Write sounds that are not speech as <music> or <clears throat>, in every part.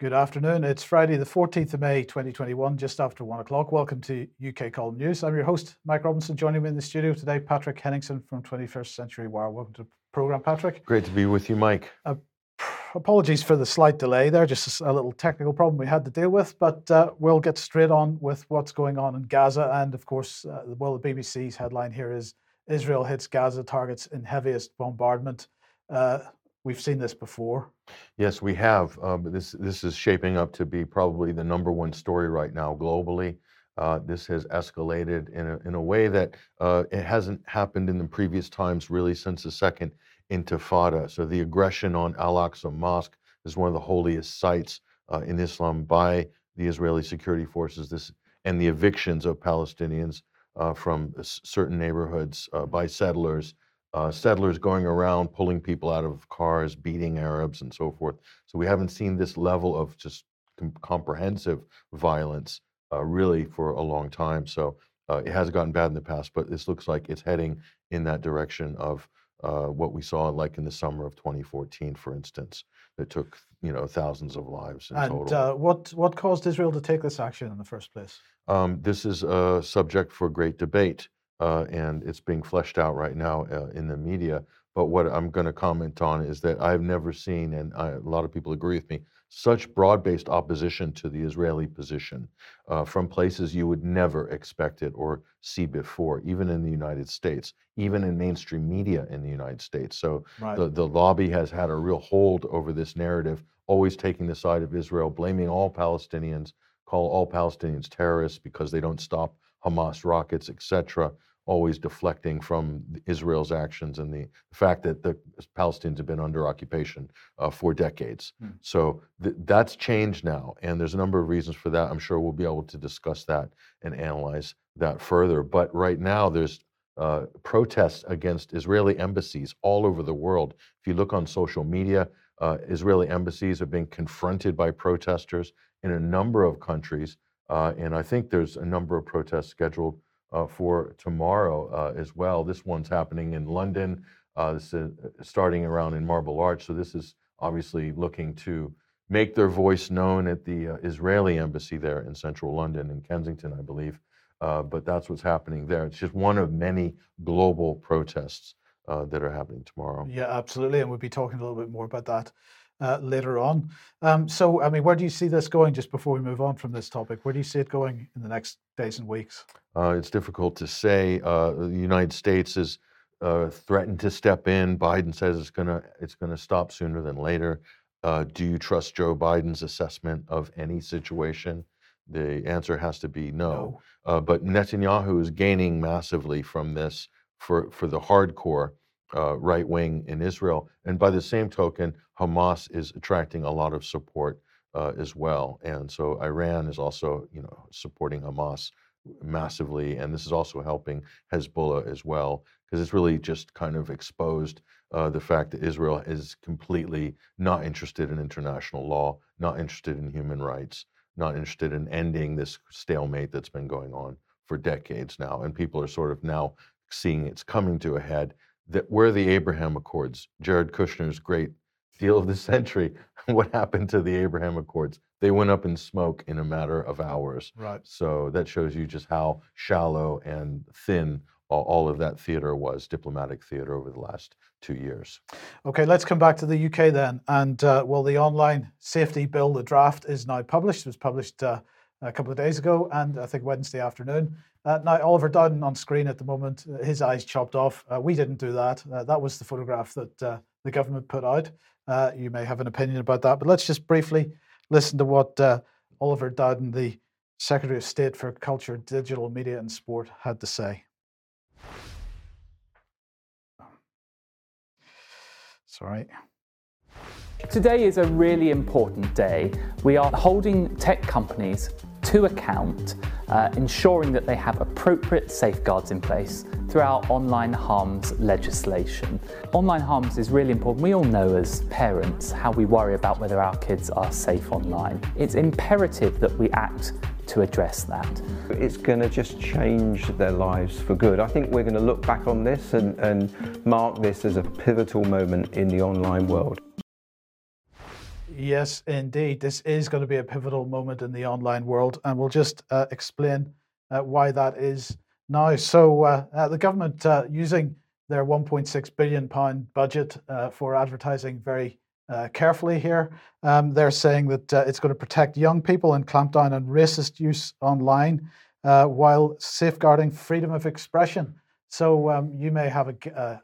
Good afternoon. It's Friday, the 14th of May, 2021, just after one o'clock. Welcome to UK Column News. I'm your host, Mike Robinson. Joining me in the studio today, Patrick Henningsen from 21st Century Wire. Welcome to the program, Patrick. Great to be with you, Mike. Uh, apologies for the slight delay there, just a little technical problem we had to deal with, but uh, we'll get straight on with what's going on in Gaza. And of course, uh, well, the BBC's headline here is Israel hits Gaza targets in heaviest bombardment. Uh, We've seen this before. Yes, we have. Uh, but this this is shaping up to be probably the number one story right now globally. Uh, this has escalated in a, in a way that uh, it hasn't happened in the previous times, really, since the second Intifada. So the aggression on Al Aqsa Mosque is one of the holiest sites uh, in Islam by the Israeli security forces. This and the evictions of Palestinians uh, from certain neighborhoods uh, by settlers uh, settlers going around pulling people out of cars, beating Arabs, and so forth. So we haven't seen this level of just com- comprehensive violence uh, really for a long time. So uh, it has gotten bad in the past, but this looks like it's heading in that direction of uh, what we saw like in the summer of 2014, for instance, that took you know thousands of lives in and, total. Uh, what what caused Israel to take this action in the first place? Um, this is a subject for great debate uh, and it's being fleshed out right now uh, in the media. But what I'm going to comment on is that I've never seen, and I, a lot of people agree with me, such broad based opposition to the Israeli position uh, from places you would never expect it or see before, even in the United States, even in mainstream media in the United States. So right. the, the lobby has had a real hold over this narrative, always taking the side of Israel, blaming all Palestinians, call all Palestinians terrorists because they don't stop Hamas rockets, etc., always deflecting from Israel's actions and the fact that the Palestinians have been under occupation uh, for decades. Hmm. So th- that's changed now, and there's a number of reasons for that. I'm sure we'll be able to discuss that and analyze that further. But right now, there's uh, protests against Israeli embassies all over the world. If you look on social media, uh, Israeli embassies are being confronted by protesters in a number of countries. Uh, and I think there's a number of protests scheduled uh, for tomorrow uh, as well. This one's happening in London. Uh, this is starting around in Marble Arch. So this is obviously looking to make their voice known at the Israeli embassy there in central London, in Kensington, I believe. but that's what's happening there. It's just one of many global protests uh, that are happening tomorrow. Yeah, absolutely. And we'll be talking a little bit more about that uh, later on. Um, so, I mean, where do you see this going just before we move on from this topic? Where do you see it going in the next days and weeks? Uh, it's difficult to say. Uh, the United States has uh, threatened to step in. Biden says it's going to it's going to stop sooner than later. Uh, do you trust Joe Biden's assessment of any situation? The answer has to be no. no. Uh, but Netanyahu is gaining massively from this for, for the hardcore uh, right wing in Israel. And by the same token, Hamas is attracting a lot of support uh, as well. And so Iran is also, you know, supporting Hamas massively, and this is also helping Hezbollah as well, because it's really just kind of exposed uh, the fact that Israel is completely not interested in international law, not interested in human rights, not interested in ending this stalemate that's been going on for decades now, and people are sort of now seeing it's coming to a head that were the Abraham Accords, Jared Kushner's great deal of the century. <laughs> what happened to the Abraham Accords? They went up in smoke in a matter of hours. Right. So that shows you just how shallow and thin all of that theater was, diplomatic theater, over the last two years. Okay, let's come back to the UK then. And uh, well, the online safety bill, the draft, is now published. It was published uh, a couple of days ago, and I think Wednesday afternoon. Uh, now, Oliver Dowden on screen at the moment, uh, his eyes chopped off. Uh, we didn't do that. Uh, that was the photograph that uh, the government put out. Uh, you may have an opinion about that, but let's just briefly listen to what Oliver Dowden, the Secretary of State for Culture, Digital Media and Sport, had to say. Sorry. Today is a really important day. We are holding tech companies to account, uh, ensuring that they have appropriate safeguards in place through our online harms legislation. Online harms is really important. We all know as parents how we worry about whether our kids are safe online. It's imperative that we act to address that. It's going to just change their lives for good. I think we're going to look back on this and, and mark this as a pivotal moment in the online world. Yes, indeed. This is going to be a pivotal moment in the online world, and we'll just uh, explain uh, why that is now. So, uh, uh the government uh, using their 1.6 billion pound budget uh, for advertising very carefully here. Um, they're saying that it's going to protect young people and clamp down on racist use online while safeguarding freedom of expression. So um, you may have a,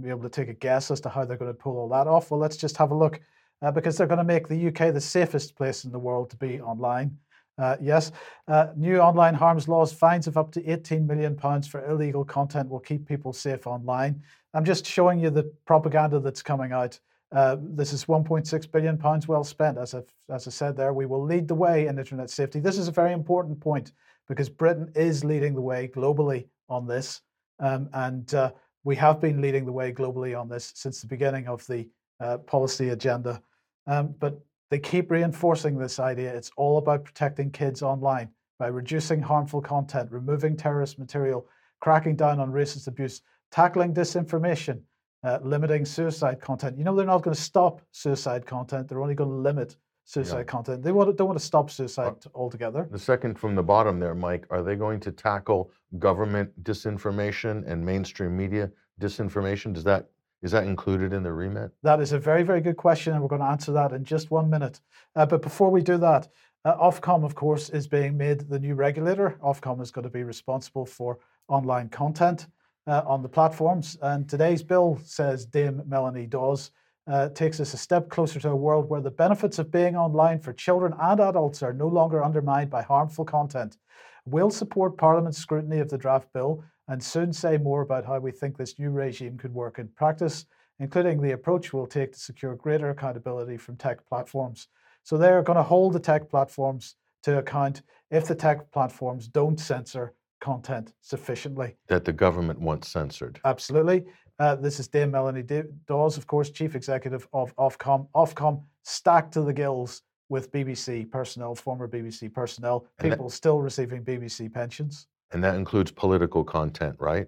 be able to take a guess as to how they're going to pull all that off. Well, let's just have a look uh, because they're going to make the UK the safest place in the world to be online. Uh, yes, uh, new online harms laws, fines of up to 18 million pounds for illegal content will keep people safe online. I'm just showing you the propaganda that's coming out. Uh, this is 1.6 billion pounds well spent. As, I've, as I said there, we will lead the way in internet safety. This is a very important point because Britain is leading the way globally on this, um, and uh, we have been leading the way globally on this since the beginning of the uh, policy agenda. Um, but they keep reinforcing this idea. It's all about protecting kids online by reducing harmful content, removing terrorist material, cracking down on racist abuse, tackling disinformation, uh, limiting suicide content. You know, they're not going to stop suicide content, they're only going to limit suicide yeah. content. They want to, don't want to stop suicide uh, altogether. The second from the bottom there, Mike, are they going to tackle government disinformation and mainstream media disinformation? Does that is that included in the remit? That is a very, very good question, and we're going to answer that in just one minute. Uh, but before we do that, uh, Ofcom, of course, is being made the new regulator. Ofcom is going to be responsible for online content uh, on the platforms. And today's bill, says Dame Melanie Dawes, uh, takes us a step closer to a world where the benefits of being online for children and adults are no longer undermined by harmful content. We'll support Parliament's scrutiny of the draft bill and soon say more about how we think this new regime could work in practice, including the approach we'll take to secure greater accountability from tech platforms. So they're going to hold the tech platforms to account if the tech platforms don't censor content sufficiently. That the government wants censored. Absolutely. Uh, this is Dame Melanie Dawes, of course, Chief Executive of Ofcom. Ofcom stacked to the gills with BBC personnel, former BBC personnel, people that, still receiving BBC pensions and that includes political content, right?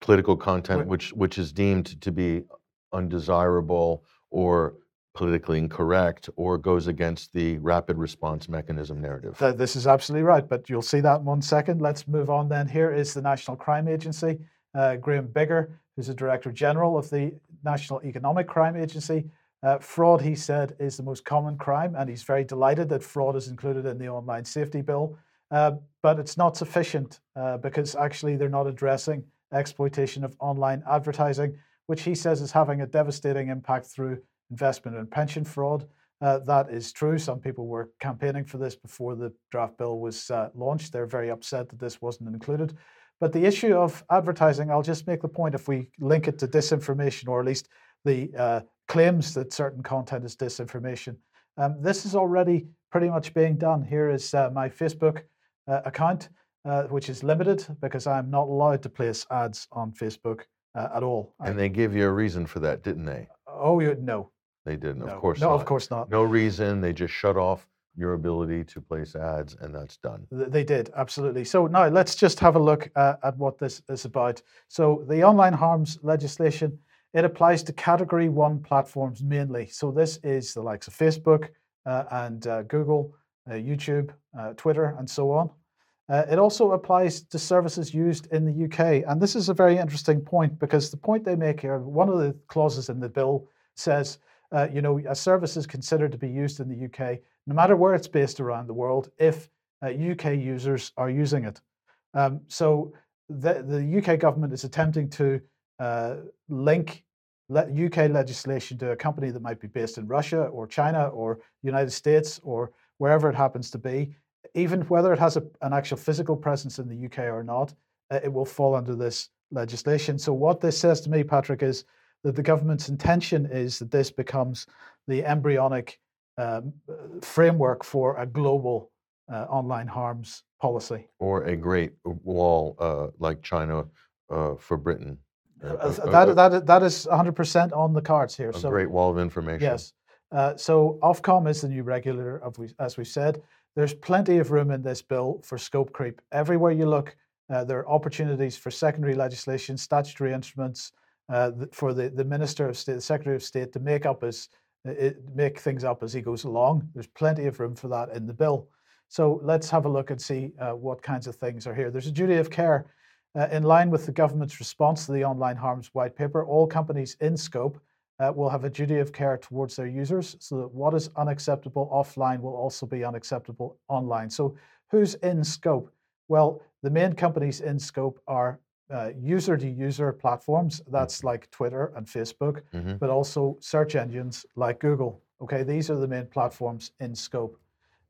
Political content which which is deemed to be undesirable or politically incorrect or goes against the rapid response mechanism narrative. This is absolutely right, but you'll see that in one second. Let's move on then. Here is the National Crime Agency. Uh, Graeme Biggar, who's the Director General of the National Economic Crime Agency. Uh, fraud, he said, is the most common crime, and he's very delighted that fraud is included in the online safety bill. Uh, but it's not sufficient uh, because actually they're not addressing exploitation of online advertising, which he says is having a devastating impact through investment and pension fraud. Uh, that is true. Some people were campaigning for this before the draft bill was uh, launched. They're very upset that this wasn't included. But the issue of advertising, I'll just make the point if we link it to disinformation, or at least the uh, claims that certain content is disinformation, um, this is already pretty much being done. Here is my Facebook account, uh, which is limited because I'm not allowed to place ads on Facebook uh, at all. And I, they give you a reason for that, didn't they? Oh, you, no. They didn't, no. of course no, not. of course not. No reason. They just shut off your ability to place ads, and that's done. They did, absolutely. So now let's just have a look uh, at what this is about. So the online harms legislation, it applies to category one platforms mainly. So this is the likes of Facebook uh, and uh, Google, uh, YouTube, uh, Twitter, and so on. Uh, it also applies to services used in the UK. And this is a very interesting point because the point they make here, one of the clauses in the bill says, uh, you know, a service is considered to be used in the UK, no matter where it's based around the world, if uh, UK users are using it. Um, so the, the UK government is attempting to uh, link le- UK legislation to a company that might be based in Russia or China or United States or wherever it happens to be even whether it has a, an actual physical presence in the UK or not, uh, it will fall under this legislation. So, what this says to me, Patrick, is that the government's intention is that this becomes the embryonic um, framework for a global uh, online harms policy. Or a great wall uh, like China uh, for Britain. Uh, uh, that, that, that is 100% on the cards here. A so, great wall of information. Yes. So, Ofcom is the new regulator, as we said. There's plenty of room in this bill for scope creep. Everywhere you look, uh, there are opportunities for secondary legislation, statutory instruments uh, for the, the Minister of State, the Secretary of State to make up it, make things up as he goes along. There's plenty of room for that in the bill. So let's have a look and see uh, what kinds of things are here. There's a duty of care. Uh, in line with the government's response to the online harms white paper, all companies in scope uh, will have a duty of care towards their users so that what is unacceptable offline will also be unacceptable online. So, who's in scope? Well, the main companies in scope are user to user platforms, that's mm-hmm. like Twitter and Facebook, mm-hmm. but also search engines like Google. Okay, these are the main platforms in scope.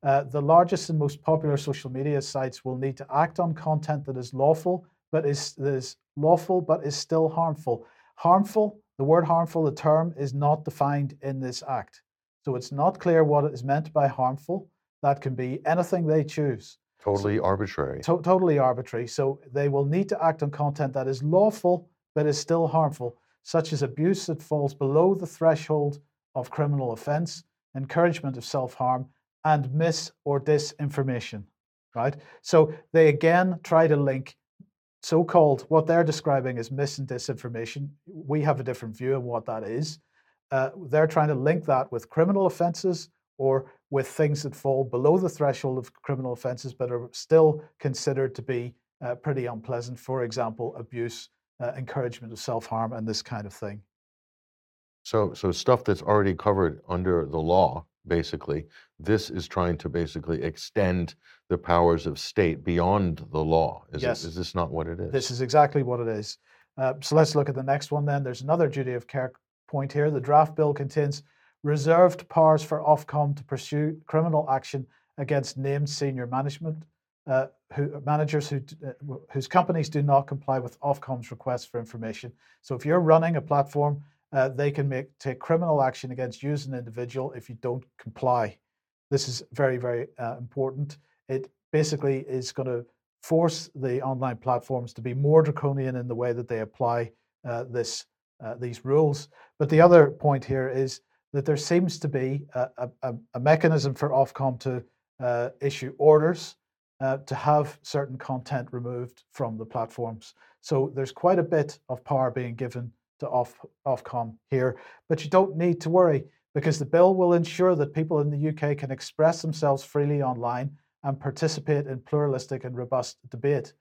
Uh, the largest and most popular social media sites will need to act on content that is lawful, but is, that is lawful but is still harmful. Harmful the word harmful, the term, is not defined in this act. So it's not clear what is meant by harmful. That can be anything they choose. Totally so, arbitrary. To- totally arbitrary. So they will need to act on content that is lawful but is still harmful, such as abuse that falls below the threshold of criminal offense, encouragement of self harm, and mis or disinformation. Right? So they again try to link so called, what they're describing as mis and disinformation. We have a different view of what that is. Uh, they're trying to link that with criminal offenses or with things that fall below the threshold of criminal offenses but are still considered to be uh, pretty unpleasant. For example, abuse, uh, encouragement of self harm, and this kind of thing. So, so stuff that's already covered under the law basically. This is trying to basically extend the powers of state beyond the law. Is, yes. it, is this not what it is? This is exactly what it is. Uh, so let's look at the next one then. There's another duty of care point here. The draft bill contains reserved powers for Ofcom to pursue criminal action against named senior management uh, who managers who uh, whose companies do not comply with Ofcom's requests for information. So if you're running a platform uh, they can make take criminal action against you as an individual if you don't comply. This is very, very uh, important. It basically is going to force the online platforms to be more draconian in the way that they apply uh, this uh, these rules. But the other point here is that there seems to be a, a, a mechanism for Ofcom to uh, issue orders uh, to have certain content removed from the platforms. So there's quite a bit of power being given to off, Ofcom here. But you don't need to worry because the bill will ensure that people in the UK can express themselves freely online and participate in pluralistic and robust debate.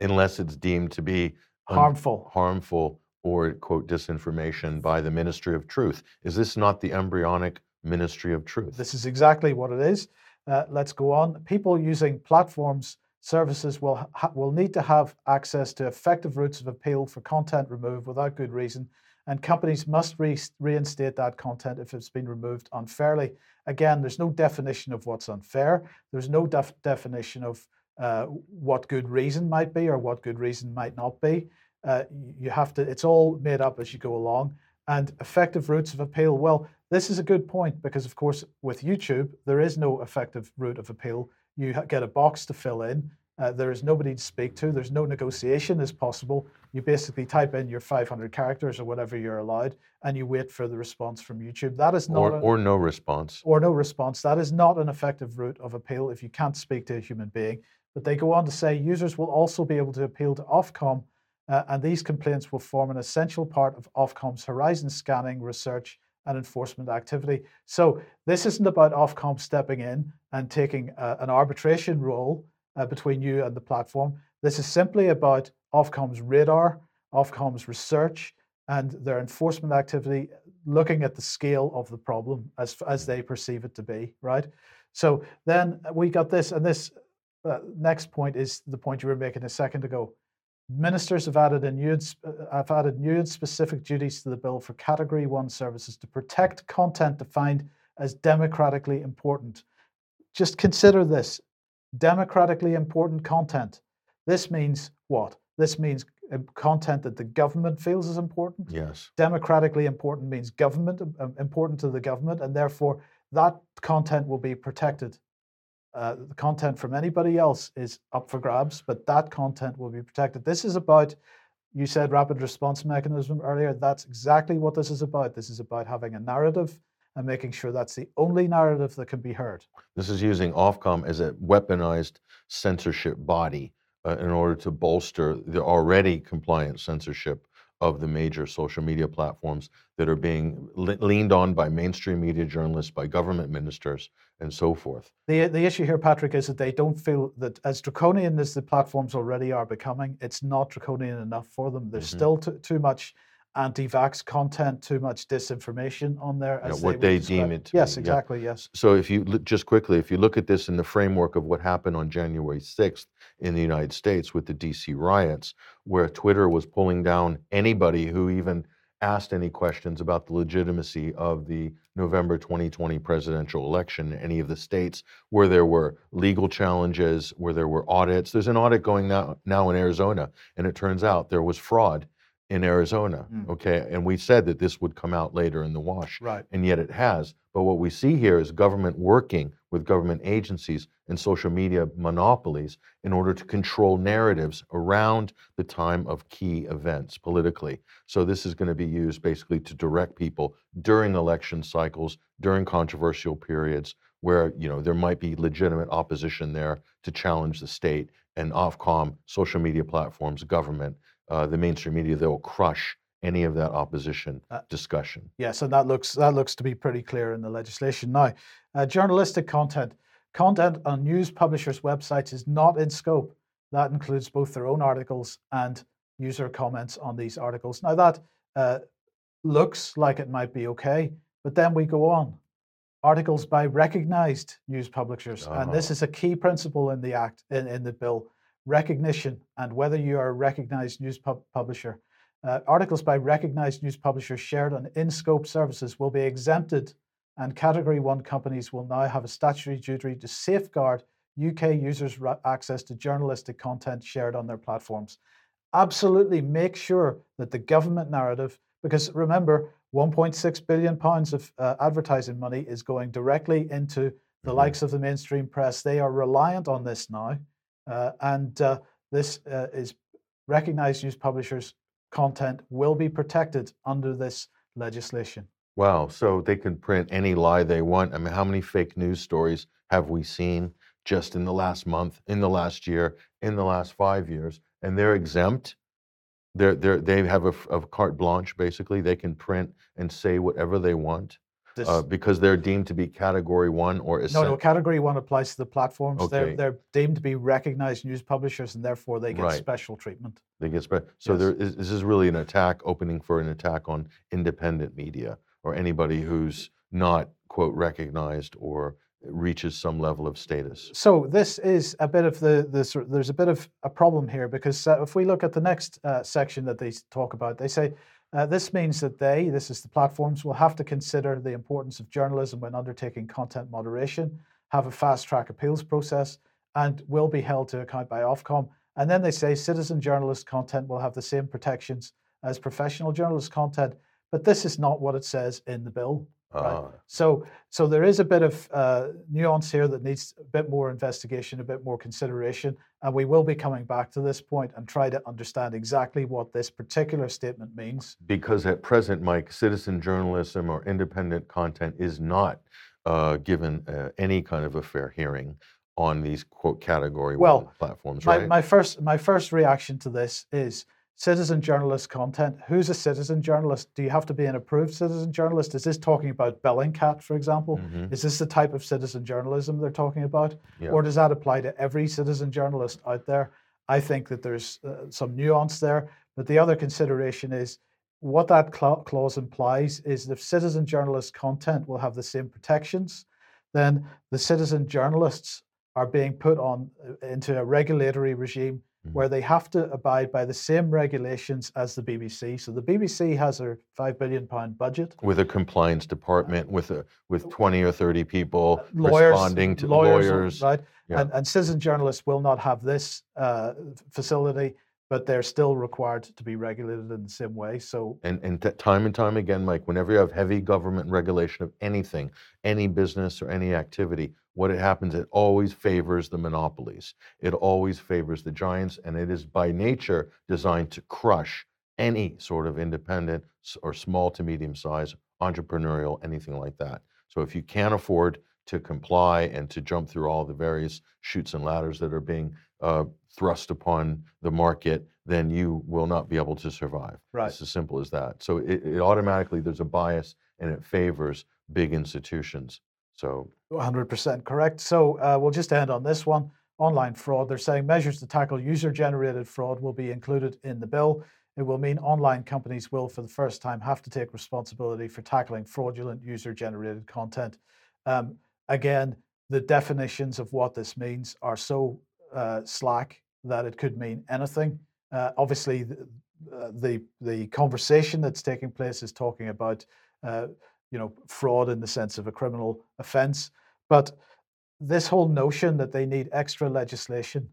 Unless it's deemed to be harmful. harmful or, quote, disinformation by the Ministry of Truth. Is this not the embryonic Ministry of Truth? This is exactly what it is. Uh, let's go on. People using platforms services will, ha- will need to have access to effective routes of appeal for content removed without good reason, and companies must re- reinstate that content if it's been removed unfairly. Again, there's no definition of what's unfair. There's no def- definition of uh, what good reason might be or what good reason might not be. Uh, you have to. It's all made up as you go along. And effective routes of appeal. Well, this is a good point because, of course, with YouTube, there is no effective route of appeal you get a box to fill in. Uh, there is nobody to speak to. There's no negotiation as possible. You basically type in your 500 characters or whatever you're allowed, and you wait for the response from YouTube. That is not or, a, or no response or no response. That is not an effective route of appeal if you can't speak to a human being. But they go on to say users will also be able to appeal to Ofcom, uh, and these complaints will form an essential part of Ofcom's horizon scanning research and enforcement activity. So this isn't about Ofcom stepping in and taking uh, an arbitration role uh, between you and the platform. This is simply about Ofcom's radar, Ofcom's research, and their enforcement activity, looking at the scale of the problem as as they perceive it to be. Right. So then we got this, and this uh, next point is the point you were making a second ago. Ministers have added, a new, uh, have added new and specific duties to the bill for Category 1 services to protect content defined as democratically important. Just consider this democratically important content. This means what? This means uh, content that the government feels is important. Yes. Democratically important means government uh, important to the government, and therefore that content will be protected. Uh, the content from anybody else is up for grabs, but that content will be protected. This is about, you said rapid response mechanism earlier. That's exactly what this is about. This is about having a narrative and making sure that's the only narrative that can be heard. This is using Ofcom as a weaponized censorship body uh, in order to bolster the already compliant censorship of the major social media platforms that are being le- leaned on by mainstream media journalists, by government ministers, and so forth. The, the issue here, Patrick, is that they don't feel that as draconian as the platforms already are becoming, it's not draconian enough for them. There's Mhm. still too, too much anti-vax content, too much disinformation on there. Yeah, As what would they deem it to Yes, be, yeah. exactly. Yes. So if you look, just quickly, if you look at this in the framework of what happened on January 6th in the United States with the DC riots, where Twitter was pulling down anybody who even asked any questions about the legitimacy of the November 2020 presidential election in any of the states where there were legal challenges, where there were audits. There's an audit going now, now in Arizona, and it turns out there was fraud in Arizona. Mm. Okay, and we said that this would come out later in the wash Right. and yet it has. But what we see here is government working with government agencies and social media monopolies in order to control narratives around the time of key events politically. So this is going to be used basically to direct people during election cycles, during controversial periods where you know there might be legitimate opposition there to challenge the state and Ofcom, social media platforms, government, uh, the mainstream media, they will crush any of that opposition Uh, discussion. Yes, and that looks that looks to be pretty clear in the legislation now. Uh, journalistic content, content on news publishers' websites is not in scope. That includes both their own articles and user comments on these articles. Now that uh, looks like it might be okay, but then we go on. Articles by recognized news publishers, and this Oh. is a key principle in the act in, in the bill: recognition and whether you are a recognized news pub- publisher. Uh, articles by recognized news publishers shared on in scope services will be exempted, and Category 1 companies will now have a statutory duty to safeguard UK users' ra- access to journalistic content shared on their platforms. Absolutely make sure that the government narrative, because remember, 1.6 billion pounds of uh, advertising money is going directly into the Mhm. likes of the mainstream press. They are reliant on this now, and uh, this uh, is recognized news publishers' content will be protected under this legislation. Wow. So they can print any lie they want. I mean, how many fake news stories have we seen just in the last month, in the last year, in the last five years? And they're exempt. They're, they're, they have a carte blanche, basically. They can print and say whatever they want This, uh, because they're deemed to be category one or no, essen- no, category one applies to the platforms. They're, they're deemed to be recognized news publishers and therefore they get Right. special treatment. They get spread. So Yes. there is, this is really an attack, opening for an attack on independent media or anybody who's not, quote, recognized or reaches some level of status. So this is a bit of the, the there's a bit of a problem here because uh, if we look at the next uh, section that they talk about, they say uh, this means that they, this is the platforms, will have to consider the importance of journalism when undertaking content moderation, have a fast track appeals process, and will be held to account by Ofcom. And then they say citizen journalist content will have the same protections as professional journalist content, but this is not what it says in the bill. Right. Ah, So, so there is a bit of uh, nuance here that needs a bit more investigation, a bit more consideration, and we will be coming back to this point and try to understand exactly what this particular statement means. because at present, Mike, citizen journalism or independent content is not uh, given uh, any kind of a fair hearing on these quote category Well, one platforms, My, my first, my first reaction to this is citizen journalist content. Who's a citizen journalist? Do you have to be an approved citizen journalist? Is this talking about Bellingcat, for example? Mhm. Is this the type of citizen journalism they're talking about? Yeah. Or does that apply to every citizen journalist out there? I think that there's uh, some nuance there. But the other consideration is what that cla- clause implies is that if citizen journalist content will have the same protections, then the citizen journalists are being put on uh, into a regulatory regime Where mm-hmm. they have to abide by the same regulations as the BBC. So the BBC has a five billion pound budget. with a compliance uh, department, with a with twenty or thirty people uh, lawyers, responding to lawyers, lawyers. right? Yeah. And, and citizen journalists will not have this uh, facility, but they're still required to be regulated in the same way. So, And, and t- time and time again, Mike, whenever you have heavy government regulation of anything, any business or any activity, what it happens, it always favors the monopolies. It always favors the giants, and it is by nature designed to crush any sort of independent or small to medium size entrepreneurial, anything like that. So if you can't afford to comply and to jump through all the various chutes and ladders that are being uh, thrust upon the market, then you will not be able to survive. Right. It's as simple as that. So it, it automatically there's a bias and it favors big institutions. So 100% correct. So uh, we'll just end on this one. Online fraud. They're saying measures to tackle user generated fraud will be included in the bill. It will mean online companies will, for the first time, have to take responsibility for tackling fraudulent user generated content. Um, again, the definitions of what this means are so uh, slack that it could mean anything. Uh, obviously, the, uh, the, the conversation that's taking place is talking about uh, you know fraud in the sense of a criminal offence, but this whole notion that they need extra legislation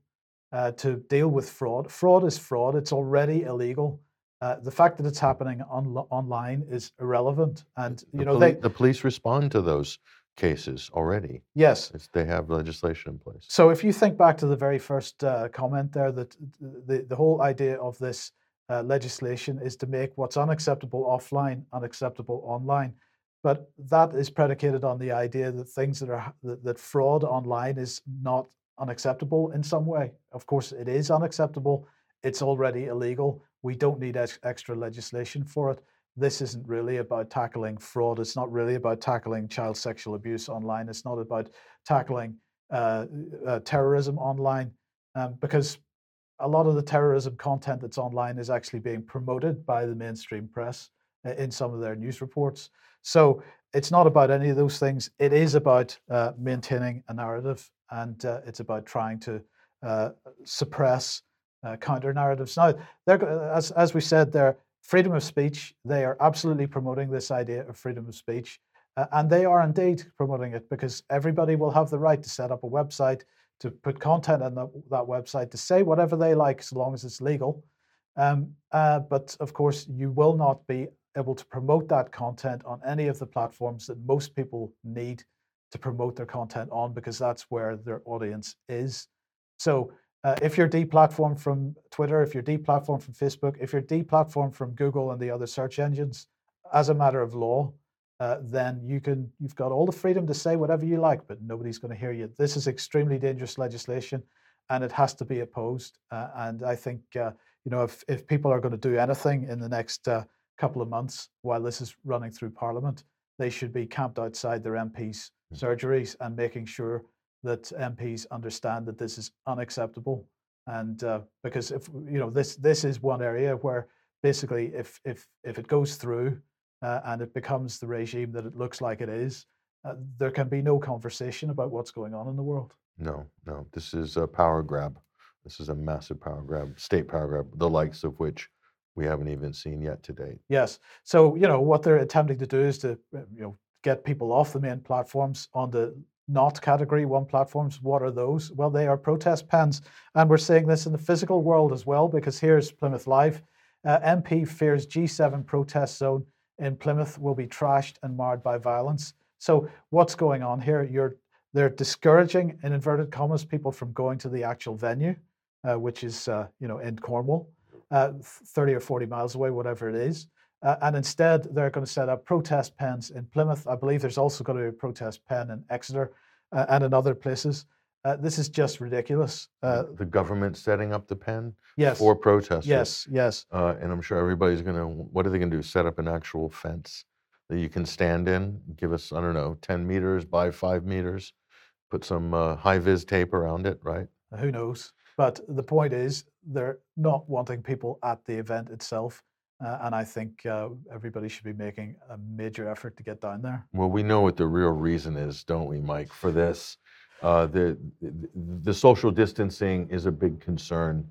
uh, to deal with fraud. Fraud is fraud. It's already illegal. Uh, the fact that it's happening on, online is irrelevant. And you the, know poli- they the police respond to those cases already. yes. It's, they have legislation in place. So if you think back to the very first uh, comment there, that the the whole idea of this uh, legislation is to make what's unacceptable offline unacceptable online. But that is predicated on the idea that things that are that, that fraud online is not unacceptable in some way. Of course, it is unacceptable. It's already illegal. We don't need ex- extra legislation for it. This isn't really about tackling fraud. It's not really about tackling child sexual abuse online. It's not about tackling uh, uh, terrorism online, um, because a lot of the terrorism content that's online is actually being promoted by the mainstream press in some of their news reports. So it's not about any of those things. It is about uh, maintaining a narrative, and uh, it's about trying to uh, suppress uh, counter narratives. Now, as as we said, there freedom of speech. They are absolutely promoting this idea of freedom of speech, uh, and they are indeed promoting it because everybody will have the right to set up a website, to put content on that, that website, to say whatever they like, as long as it's legal. Um, uh, but of course, you will not be able to promote that content on any of the platforms that most people need to promote their content on because that's where their audience is. So uh, if you're deplatformed from Twitter, if you're deplatformed from Facebook, if you're deplatformed from Google and the other search engines, as a matter of law, uh, then you can you've got all the freedom to say whatever you like, but nobody's going to hear you. This is extremely dangerous legislation, and it has to be opposed. Uh, and I think uh, you know if if people are going to do anything in the next uh, couple of months while this is running through Parliament, they should be camped outside their MPs' surgeries and making sure that MPs understand that this is unacceptable. And uh, because if you know this this is one area where basically if if if it goes through uh, and it becomes the regime that it looks like it is, uh, there can be no conversation about what's going on in the world. No, no. This is a power grab. This is a massive power grab, state power grab, the likes of which we haven't even seen yet to date. Yes. So you know what they're attempting to do is to uh, you know get people off the main platforms on the not category one platforms. What are those? Well, they are protest pens, and we're seeing this in the physical world as well. Because here's Plymouth Live. Uh, MP fears G7 protest zone in Plymouth will be trashed and marred by violence. So what's going on here? You're they're discouraging, in inverted commas, people from going to the actual venue, uh, which is uh, you know in Cornwall, uh, 30 or 40 miles away, whatever it is. Uh, and instead, they're going to set up protest pens in Plymouth. I believe there's also going to be a protest pen in Exeter uh, and in other places. Uh, this is just ridiculous. Uh, the government setting up the pen yes, for protesters. yes, yes. Uh, and I'm sure everybody's going to, what are they going to do? Set up an actual fence that you can stand in, give us, I don't know, 10 meters by five meters, put some uh, high vis tape around it, right? Who knows? But the point is, they're not wanting people at the event itself. Uh, and I think uh, everybody should be making a major effort to get down there. Well, we know what the real reason is, don't we, Mike, for this? Uh, the, the social distancing is a big concern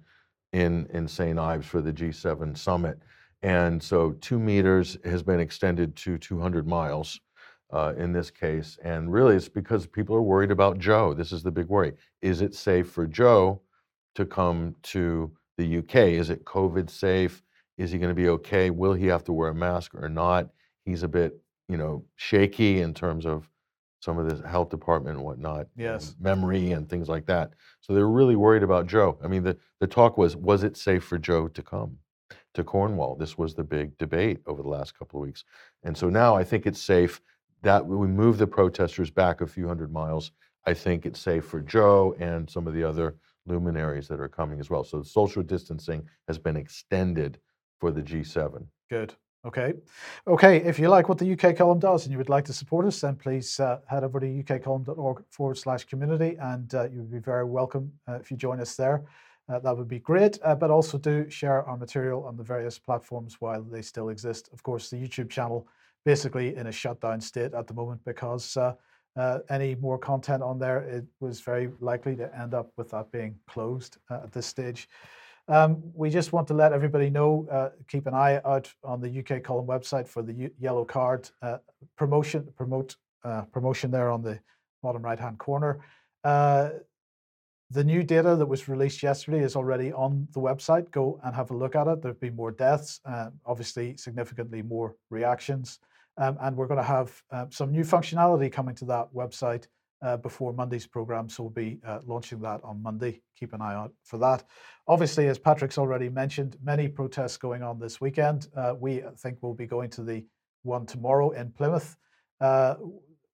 in in St. Ives for the G7 summit, and so two meters has been extended to 200 miles uh, in this case, and really it's because people are worried about Joe. This is the big worry: is it safe for Joe to come to the UK? Is it COVID safe? Is he going to be okay? Will he have to wear a mask or not? He's a bit, you know, shaky in terms of some of the health department and whatnot, and Yes. memory and things like that. So they're really worried about Joe. I mean, the, the talk was, was it safe for Joe to come to Cornwall? This was the big debate over the last couple of weeks. And so now I think it's safe that we move the protesters back a few hundred miles, I think it's safe for Joe and some of the other luminaries that are coming as well. So social distancing has been extended for the G7. Good. Okay. Okay. If you like what the UK column does and you would like to support us, then please uh, head over to ukcolumn.org forward slash community and uh, you would be very welcome uh, if you join us there. Uh, that would be great. Uh, but also do share our material on the various platforms while they still exist. Of course, the YouTube channel basically in a shutdown state at the moment because uh, any more content on there, it was very likely to end up with that being closed at this stage. Um, we just want to let everybody know, uh, keep an eye out on the UK column website for the U- yellow card uh, promotion, promote uh, promotion there on the bottom right hand corner. Uh, the new data that was released yesterday is already on the website. Go and have a look at it. There have been more deaths, uh, obviously significantly more reactions, um, and we're going to have uh, some new functionality coming to that website uh, before Monday's program. So we'll be uh, launching that on Monday. Keep an eye out for that. Obviously, as Patrick's already mentioned, many protests going on this weekend. Uh, we think we'll be going to the one tomorrow in Plymouth. Uh,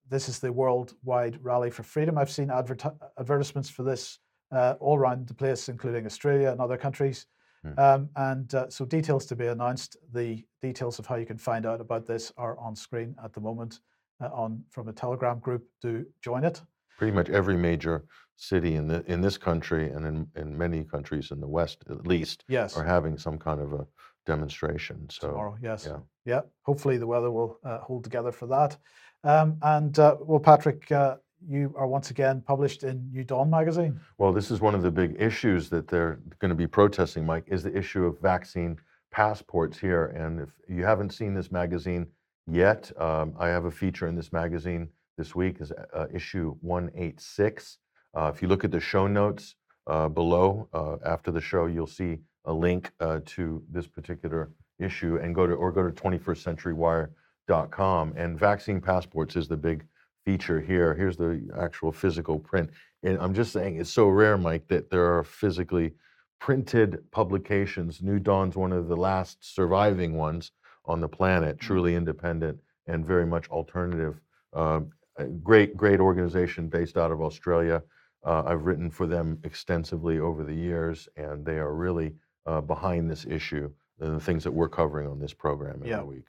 this is the worldwide rally for freedom. I've seen advertisements for this uh, all around the place, including Australia and other countries. Hmm. Um, and uh, so details to be announced. The details of how you can find out about this are on screen at the moment uh, on from a Telegram group to join it. Pretty much every major city in the in this country and in, in many countries in the West, at least, yes. are having some kind of a demonstration. So tomorrow, yes, yeah, yeah. Hopefully, the weather will uh, hold together for that. Um, and uh, well, Patrick, uh, you are once again published in New Dawn magazine. Well, this is one of the big issues that they're going to be protesting, Mike, is the issue of vaccine passports here. And if you haven't seen this magazine, yet. Um, I have a feature in this magazine this week is uh, issue 186. Uh, if you look at the show notes uh, below uh, after the show, you'll see a link uh, to this particular issue and go to or go to 21stcenturywire.com. And vaccine passports is the big feature here. Here's the actual physical print. And I'm just saying it's so rare, Mike, that there are physically printed publications. New Dawn's one of the last surviving ones on the planet, mm-hmm. truly independent and very much alternative. Uh, great, great organization based out of Australia. Uh, I've written for them extensively over the years, and they are really uh, behind this issue and the things that we're covering on this program in yeah. week.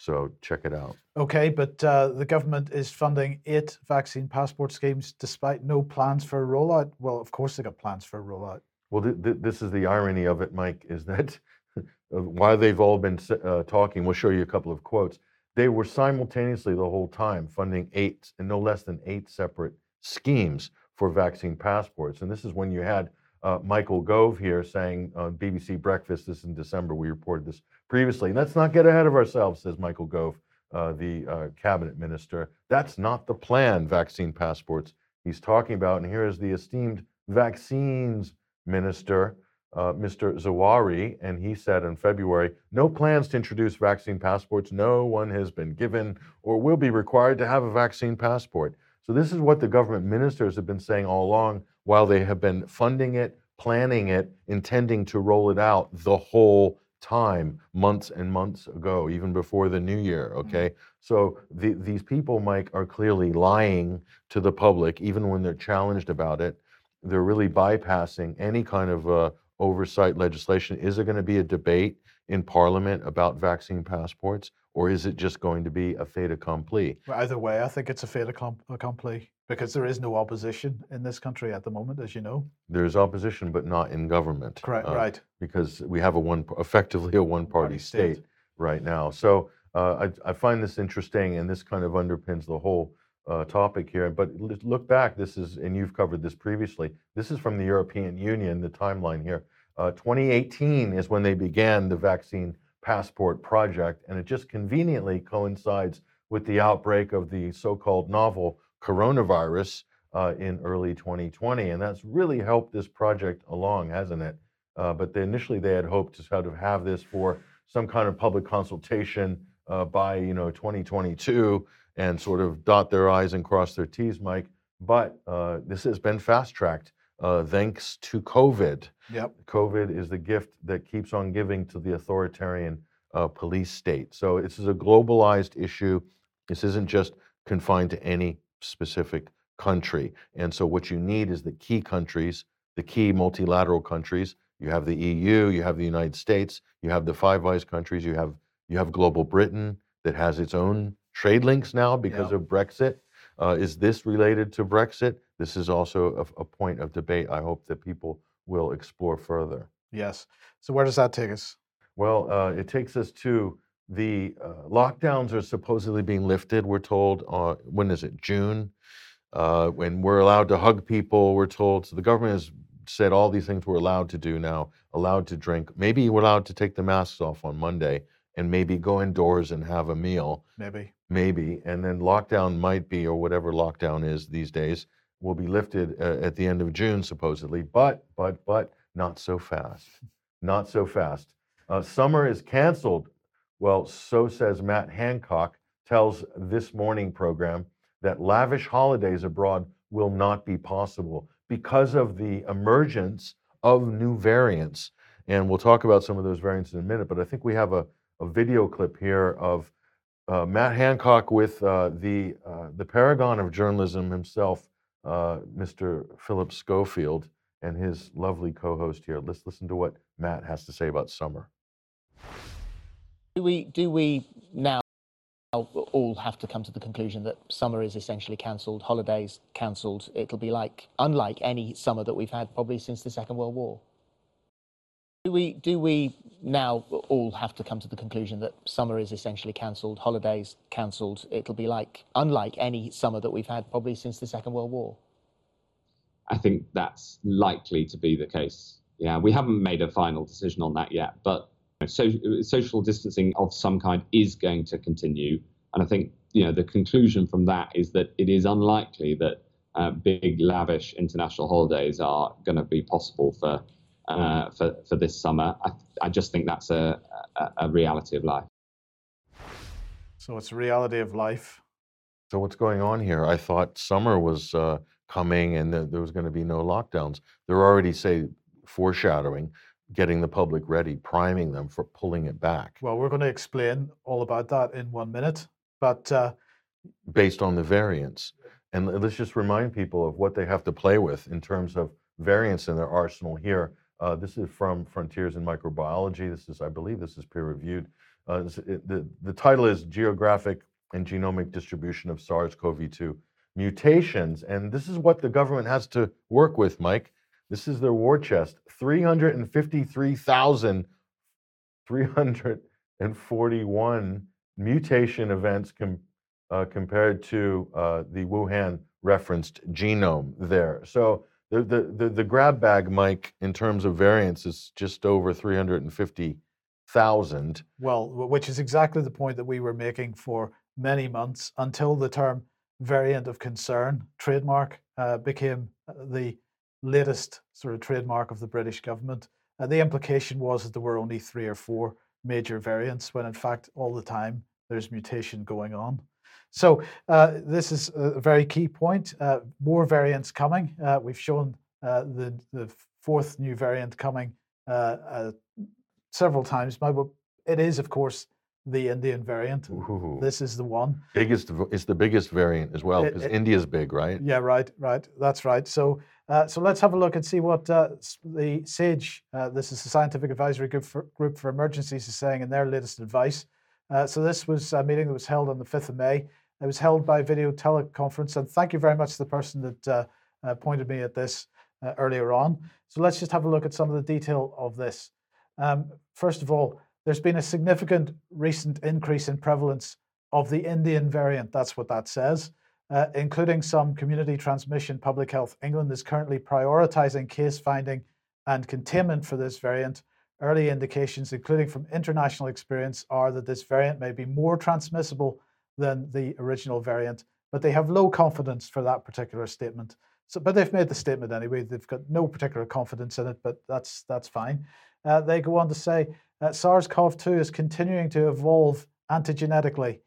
So check it out. Okay, but uh, the government is funding eight vaccine passport schemes despite no plans for a rollout. Well, of course they got plans for a rollout. Well, th- th- this is the irony of it, Mike, is that <laughs> while they've all been uh, talking, we'll show you a couple of quotes. They were simultaneously the whole time funding eight and no less than eight separate schemes for vaccine passports. And this is when you had uh, Michael Gove here saying on BBC Breakfast, this in December, we reported this previously. Let's not get ahead of ourselves, says Michael Gove, uh, the uh, cabinet minister. That's not the plan, vaccine passports he's talking about. And here is the esteemed vaccines minister, uh, Mr. Zahawi, and he said in February no plans to introduce vaccine passports. No one has been given or will be required to have a vaccine passport. So, this is what the government ministers have been saying all along while they have been funding it, planning it, intending to roll it out the whole time, months and months ago, even before the new year. Mm-hmm. Okay. So, the, these people, Mike, are clearly lying to the public, even when they're challenged about it. They're really bypassing any kind of uh, oversight legislation? Is there going to be a debate in Parliament about vaccine passports, or is it just going to be a fait accompli? Either way, I think it's a fait accompli because there is no opposition in this country at the moment, as you know. There's opposition, but not in government. Correct. Uh, right. Because we have a one, effectively a one-party state. state. right now. So uh, I, I find this interesting, and this kind of underpins the whole uh, topic here. But look back, this is, and you've covered this previously, this is from the European Union, the timeline here. Uh, 2018 is when they began the vaccine passport project, and it just conveniently coincides with the outbreak of the so called novel coronavirus uh, in early 2020. And that's really helped this project along, hasn't it? Uh, but they, initially they had hoped to sort of have this for some kind of public consultation uh, by you know 2022 and sort of dot their I's and cross their T's, Mike. But uh, this has been fast tracked uh, thanks to COVID. Yep. COVID is the gift that keeps on giving to the authoritarian uh, police state. So this is a globalized issue. This isn't just confined to any specific country. And so what you need is the key countries, the key multilateral countries. You have the EU, you have the United States, you have the Five Eyes countries, you have you have global Britain that has its own trade links now because Yeah. of Brexit. Uh, is this related to Brexit? This is also a, a point of debate. I hope that people will explore further. Yes. So where does that take us? Well, uh, it takes us to the uh, lockdowns are supposedly being lifted. We're told, uh, when is it? June. Uh, when we're allowed to hug people, we're told. So the government has said all these things we're allowed to do now, allowed to drink. Maybe we're allowed to take the masks off on Monday and maybe go indoors and have a meal. Maybe. Maybe. And then lockdown might be, or whatever lockdown is these days, will be lifted uh, at the end of June, supposedly. But, but, but not so fast. Not so fast. Uh, summer is canceled. Well, so says Matt Hancock, tells This Morning program that lavish holidays abroad will not be possible because of the emergence of new variants. And we'll talk about some of those variants in a minute, but I think we have a, a video clip here of uh, Matt Hancock with uh, the, uh, the paragon of journalism himself, uh, Mr. Philip Schofield, and his lovely co host here. Let's listen to what Matt has to say about summer. Do we do we now all have to come to the conclusion that summer is essentially cancelled, holidays cancelled? It'll be like unlike any summer that we've had probably since the Second World War. Do we do we now all have to come to the conclusion that summer is essentially cancelled, holidays cancelled? It'll be like unlike any summer that we've had probably since the Second World War. I think that's likely to be the case. Yeah, we haven't made a final decision on that yet, but so, social distancing of some kind is going to continue. And I think you know the conclusion from that is that it is unlikely that uh, big, lavish international holidays are going to be possible for uh, for for this summer. I, I just think that's a, a, a reality of life. So it's a reality of life. So, what's going on here? I thought summer was uh, coming and that there was going to be no lockdowns. They're already, say, foreshadowing getting the public ready, priming them for pulling it back Well, we're going to explain all about that in one minute. But uh, based on the variants. And let's just remind people of what they have to play with in terms of variants in their arsenal here. Uh, this is from Frontiers in Microbiology. This is, I believe, this is peer reviewed. Uh, it- the, the title is Geographic and Genomic Distribution of SARS CoV 2 Mutations. And this is what the government has to work with, Mike. This is their war chest 353,341 mutation events com, uh, compared to uh, the Wuhan referenced genome there. So the, the, the, grab bag, Mike, in terms of variants is just over 350,000. Well, which is exactly the point that we were making for many months until the term variant of concern trademark uh, became uh, the latest sort of trademark of the British government. Uh, the implication was that there were only three or four major variants, when in fact, all the time there's mutation going on. So, uh, this is a very key point. Uh, more variants coming. Uh, we've shown uh, the, the fourth new variant coming uh, uh, several times but it is, of course, the Indian variant. Ooh. This is the one. biggest, it's the biggest variant as well because India's big, right? Yeah, right, right. That's right. So, uh, so let's have a look and see what uh, the SAGE, uh, this is the Scientific Advisory Group for, Group for Emergencies, is saying in their latest advice. Uh, so, this was a meeting that was held on the 5th of May. It was held by video teleconference, and thank you very much to the person that uh, uh, pointed me at this uh, earlier on. So, let's just have a look at some of the detail of this. Um, first of all, there's been a significant recent increase in prevalence of the Indian variant. That's what that says uh, including some community transmission. Public Health England is currently prioritizing case finding and containment for this variant. Early indications, including from international experience, are that this variant may be more transmissible than the original variant, but they have low confidence for that particular statement. So, but they've made the statement anyway. They've got no particular confidence in it, but that's that's fine. Uh, they go on to say uh, SARS-CoV-2 is continuing to evolve antigenetically.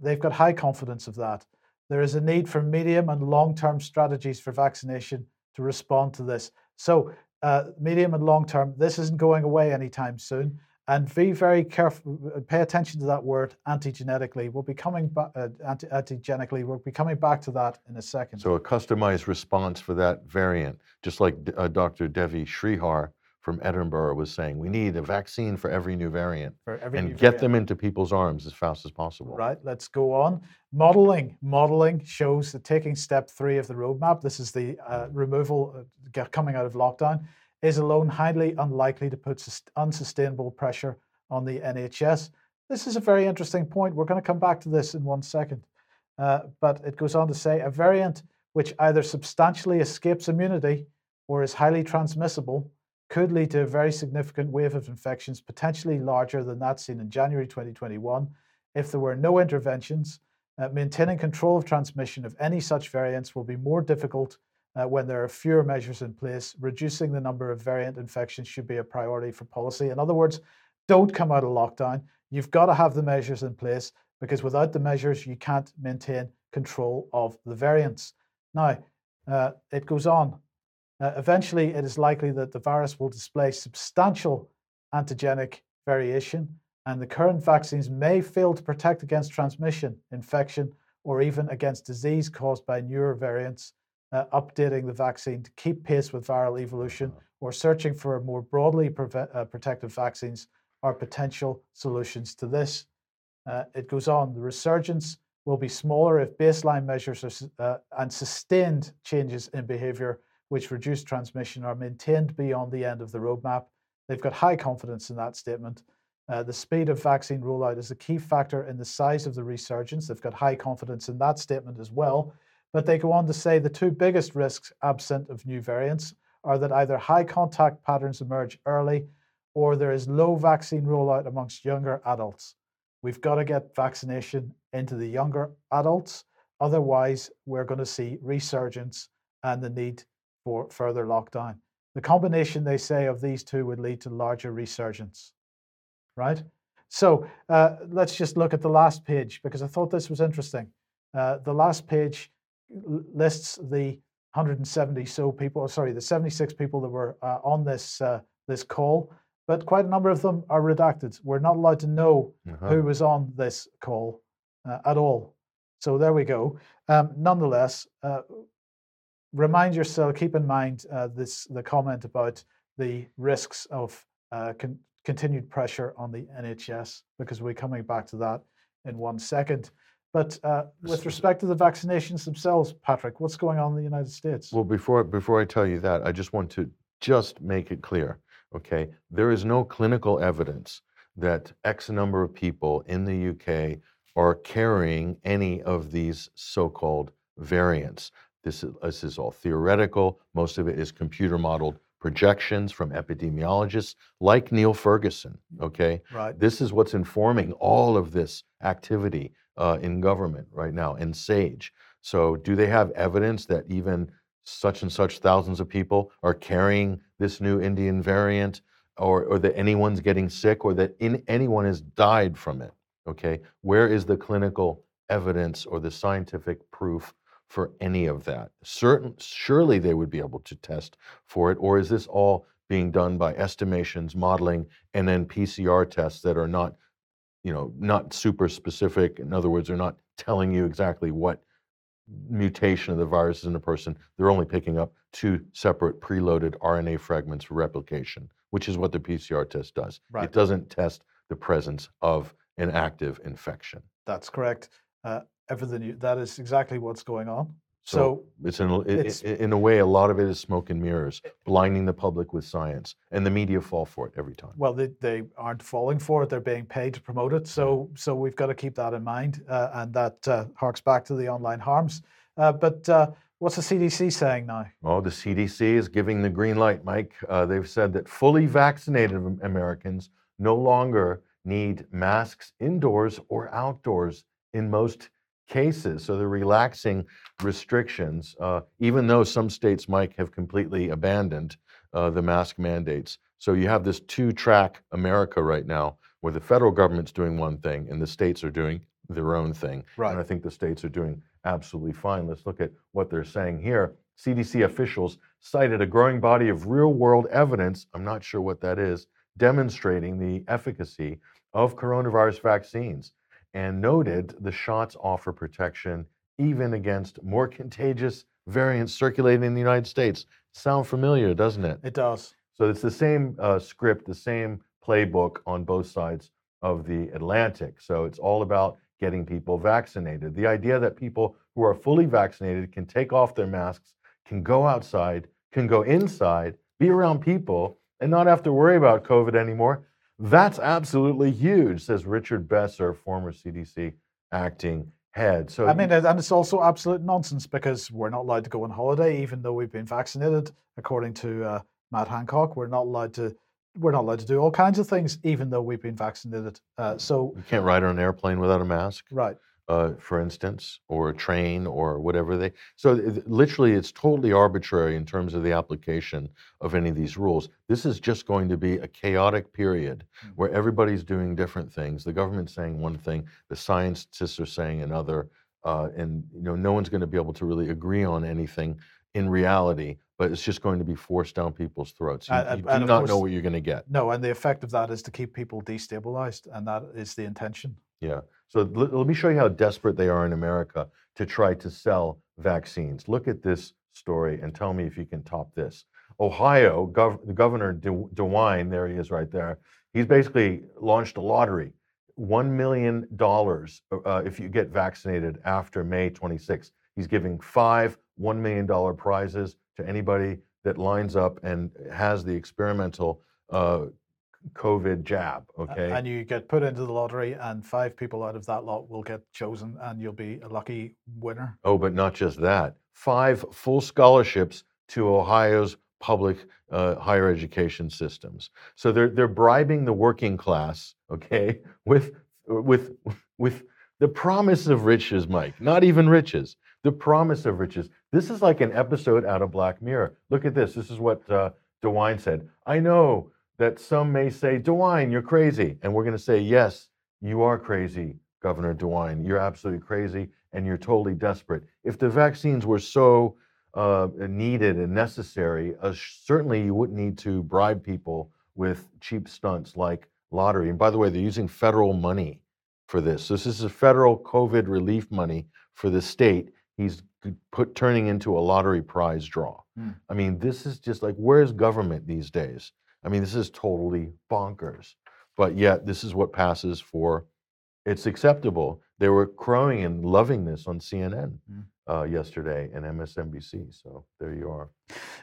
They've got high confidence of that. There is a need for medium and long term strategies for vaccination to respond to this. So, uh, medium and long term, this isn't going away anytime soon. And be very careful. Pay attention to that word antigenetically. We'll be coming back. Uh, anti- antigenically, we'll be coming back to that in a second. So a customized response for that variant, just like uh, Dr. Devi Sridhar from Edinburgh was saying, we need a vaccine for every new variant for every and new get variant. them into people's arms as fast as possible. Right, let's go on. Modeling. Modeling shows that taking step three of the roadmap, this is the uh, removal uh, coming out of lockdown, is alone highly unlikely to put unsustainable pressure on the NHS. This is a very interesting point. We're going to come back to this in one second. Uh, but it goes on to say a variant which either substantially escapes immunity or is highly transmissible could lead to a very significant wave of infections, potentially larger than that seen in January 2021. If there were no interventions, uh, maintaining control of transmission of any such variants will be more difficult uh, when there are fewer measures in place. Reducing the number of variant infections should be a priority for policy. In other words, don't come out of lockdown. You've got to have the measures in place because without the measures, you can't maintain control of the variants. Now, uh, it goes on. Uh, eventually, it is likely that the virus will display substantial antigenic variation, and the current vaccines may fail to protect against transmission, infection, or even against disease caused by newer variants. Uh, updating the vaccine to keep pace with viral evolution or searching for more broadly preve- uh, protective vaccines are potential solutions to this. Uh, it goes on the resurgence will be smaller if baseline measures are, uh, and sustained changes in behavior which reduce transmission are maintained beyond the end of the roadmap. They've got high confidence in that statement. Uh, the speed of vaccine rollout is a key factor in the size of the resurgence. They've got high confidence in that statement as well. But they go on to say the two biggest risks absent of new variants are that either high contact patterns emerge early or there is low vaccine rollout amongst younger adults. We've got to get vaccination into the younger adults. Otherwise, we're going to see resurgence and the need for further lockdown. The combination, they say, of these two would lead to larger resurgence. Right? So uh, let's just look at the last page because I thought this was interesting. Uh, the last page lists the 170 so people, sorry, the 76 people that were uh, on this uh, this call, but quite a number of them are redacted. We're not allowed to know Uh-huh. who was on this call uh, at all. So there we go. Um, nonetheless, uh, remind yourself, keep in mind uh, this the comment about the risks of uh, con- continued pressure on the NHS because we're coming back to that in one second. But uh, with respect to the vaccinations themselves, Patrick, what's going on in the United States? Well, before before I tell you that, I just want to just make it clear, okay? There is no clinical evidence that X number of people in the UK are carrying any of these so-called variants. This is, this is all theoretical. Most of it is computer modeled projections from epidemiologists like Neil Ferguson, okay? right. This is what's informing all of this activity uh, in government right now and SAGE. So, do they have evidence that even such and such thousands of people are carrying this new Indian variant, or, or that anyone's getting sick, or that in, anyone has died from it? Okay, where is the clinical evidence or the scientific proof for any of that? Certain, surely they would be able to test for it, or is this all being done by estimations, modeling, and then PCR tests that are not, you know, not super specific. In other words, they're not telling you exactly what mutation of the virus is in a person. They're only picking up two separate preloaded RNA fragments for replication, which is what the PCR test does. Right. It doesn't test the presence of an active infection. That's correct. Uh, everything you, that is exactly what's going on. So, So, it's in, it's- in a way, a lot of it is smoke and mirrors, blinding the public with science, and the media fall for it every time. well, they, they aren't falling for it; they're being paid to promote it. So, so we've got to keep that in mind, uh, and that uh, harks back to the online harms. Uh, but uh, what's the CDC saying now? Oh, the CDC is giving the green light, Mike. Uh, they've said that fully vaccinated Americans no longer need masks indoors or outdoors in most cases. So they're relaxing restrictions, uh, even though some states, might have completely abandoned uh, the mask mandates. So you have this two track America right now where the federal government's doing one thing and the states are doing their own thing. Right. And I think the states are doing absolutely fine. Let's look at what they're saying here. CDC officials cited a growing body of real world evidence, I'm not sure what that is, demonstrating the efficacy of coronavirus vaccines and noted the shots offer protection even against more <laughs> contagious variants circulating in the United States. Sound familiar, doesn't it? It does. So it's the same uh, script, the same playbook on both sides of the Atlantic. So it's all about getting people vaccinated. The idea that people who are fully vaccinated can take off their masks, can go outside, can go inside, be around people, and not have to worry about COVID anymore. That's absolutely huge, says Richard Besser, former CDC acting head. So I mean, and it's also absolute nonsense because we're not allowed to go on holiday, even though we've been vaccinated. According to uh, Matt Hancock, we're not allowed to. We're not allowed to do all kinds of things, even though we've been vaccinated. Uh, so you can't ride on an airplane without a mask. right, uh, for instance, or a train or whatever they. So it, literally, it's totally arbitrary in terms of the application of any of these rules. This is just going to be a chaotic period Mm. where everybody's doing different things. The government's saying one thing, the scientists are saying another, uh, and you know no one's going to be able to really agree on anything in reality. But it's just going to be forced down people's throats. You, And- you do not know what you're going to get. no, and the effect of that is to keep people destabilized, and that is the intention. Yeah. So let, let me show you how desperate they are in America to try to sell vaccines. Look at this story and tell me if you can top this. Ohio, gov- governor De- DeWine, there he is right there. He's basically launched a lottery. $1 million uh, if you get vaccinated after May 26. He's giving five $1 million prizes to anybody that lines up and has the experimental uh, COVID jab. Okay. And you get put into the lottery, and five people out of that lot will get chosen, and you'll be a lucky winner. Oh, but not just that. Five full scholarships to Ohio's public uh, higher education systems. So they're they're bribing the working class, okay, <laughs> with with with the promise of riches, Mike. Not even riches. The promise of riches. This is like an episode out of Black Mirror. Look at this. This is what uh, DeWine said. I know that some may say, DeWine, you're crazy, and we're going to say, yes, you are crazy, Governor DeWine. You're absolutely crazy and you're totally desperate. If the vaccines were so uh, needed and necessary, uh, certainly you wouldn't need to bribe people with cheap stunts like lottery. And by the way, they're using federal money for this. So this is a federal COVID relief money for the state. He's put turning into a lottery prize draw. Hmm. I mean, this is just like where's government these days? I mean, this is totally bonkers. But yet, this is what passes for it's acceptable. They were crowing and loving this on CNN Mm. uh, yesterday and MSNBC. So there you are.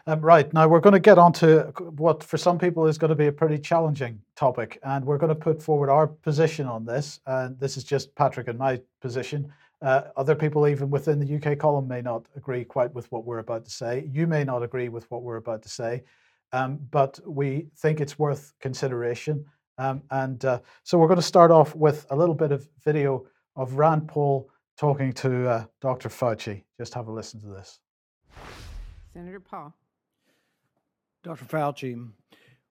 Um, right now, we're going to get on to what for some people is going to be a pretty challenging topic, and we're going to put forward our position on this. And this is just Patrick and my position. Uh, other people, even within the UK column, may not agree quite with what we're about to say. You may not agree with what we're about to say, um, but we think it's worth consideration. Um, and uh, so we're going to start off with a little bit of video of Rand Paul talking to uh, Dr. Fauci. Just have a listen to this. Senator Paul. Dr. Fauci,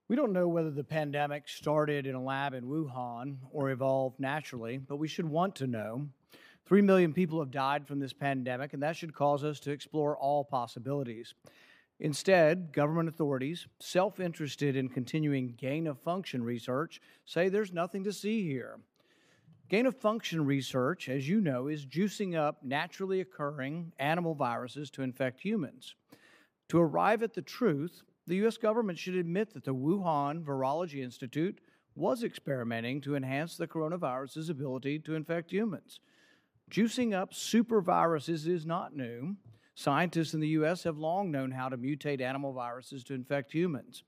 we don't know whether the pandemic started in a lab in Wuhan or evolved naturally, but we should want to know. Three million people have died from this pandemic, and that should cause us to explore all possibilities. Instead, government authorities, self interested in continuing gain of function research, say there's nothing to see here. Gain of function research, as you know, is juicing up naturally occurring animal viruses to infect humans. To arrive at the truth, the U.S. government should admit that the Wuhan Virology Institute was experimenting to enhance the coronavirus's ability to infect humans. Juicing up superviruses is not new. Scientists in the U.S. have long known how to mutate animal viruses to infect humans.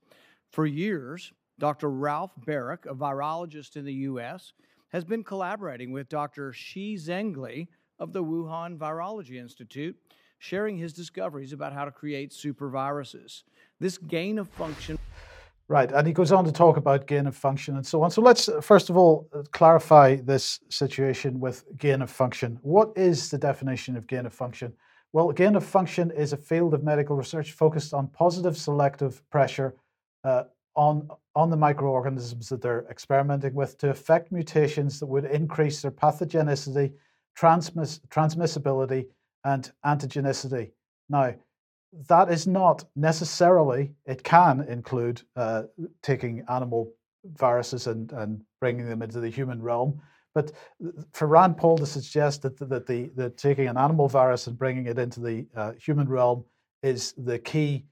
For years, Dr. Ralph Baric, a virologist in the U.S., has been collaborating with Dr. Shi Zhengli of the Wuhan Virology Institute, sharing his discoveries about how to create superviruses. This gain of function Right, and he goes on to talk about gain of function and so on. So let's first of all uh, clarify this situation with gain of function. What is the definition of gain of function? Well, gain of function is a field of medical research focused on positive selective pressure uh, on on the microorganisms that they're experimenting with to affect mutations that would increase their pathogenicity, transmiss, transmissibility, and antigenicity. Now, that is not necessarily, it can include uh, taking animal viruses and, and bringing them into the human realm. But for Rand Paul to suggest that, that, the, that taking an animal virus and bringing it into the uh, human realm is the key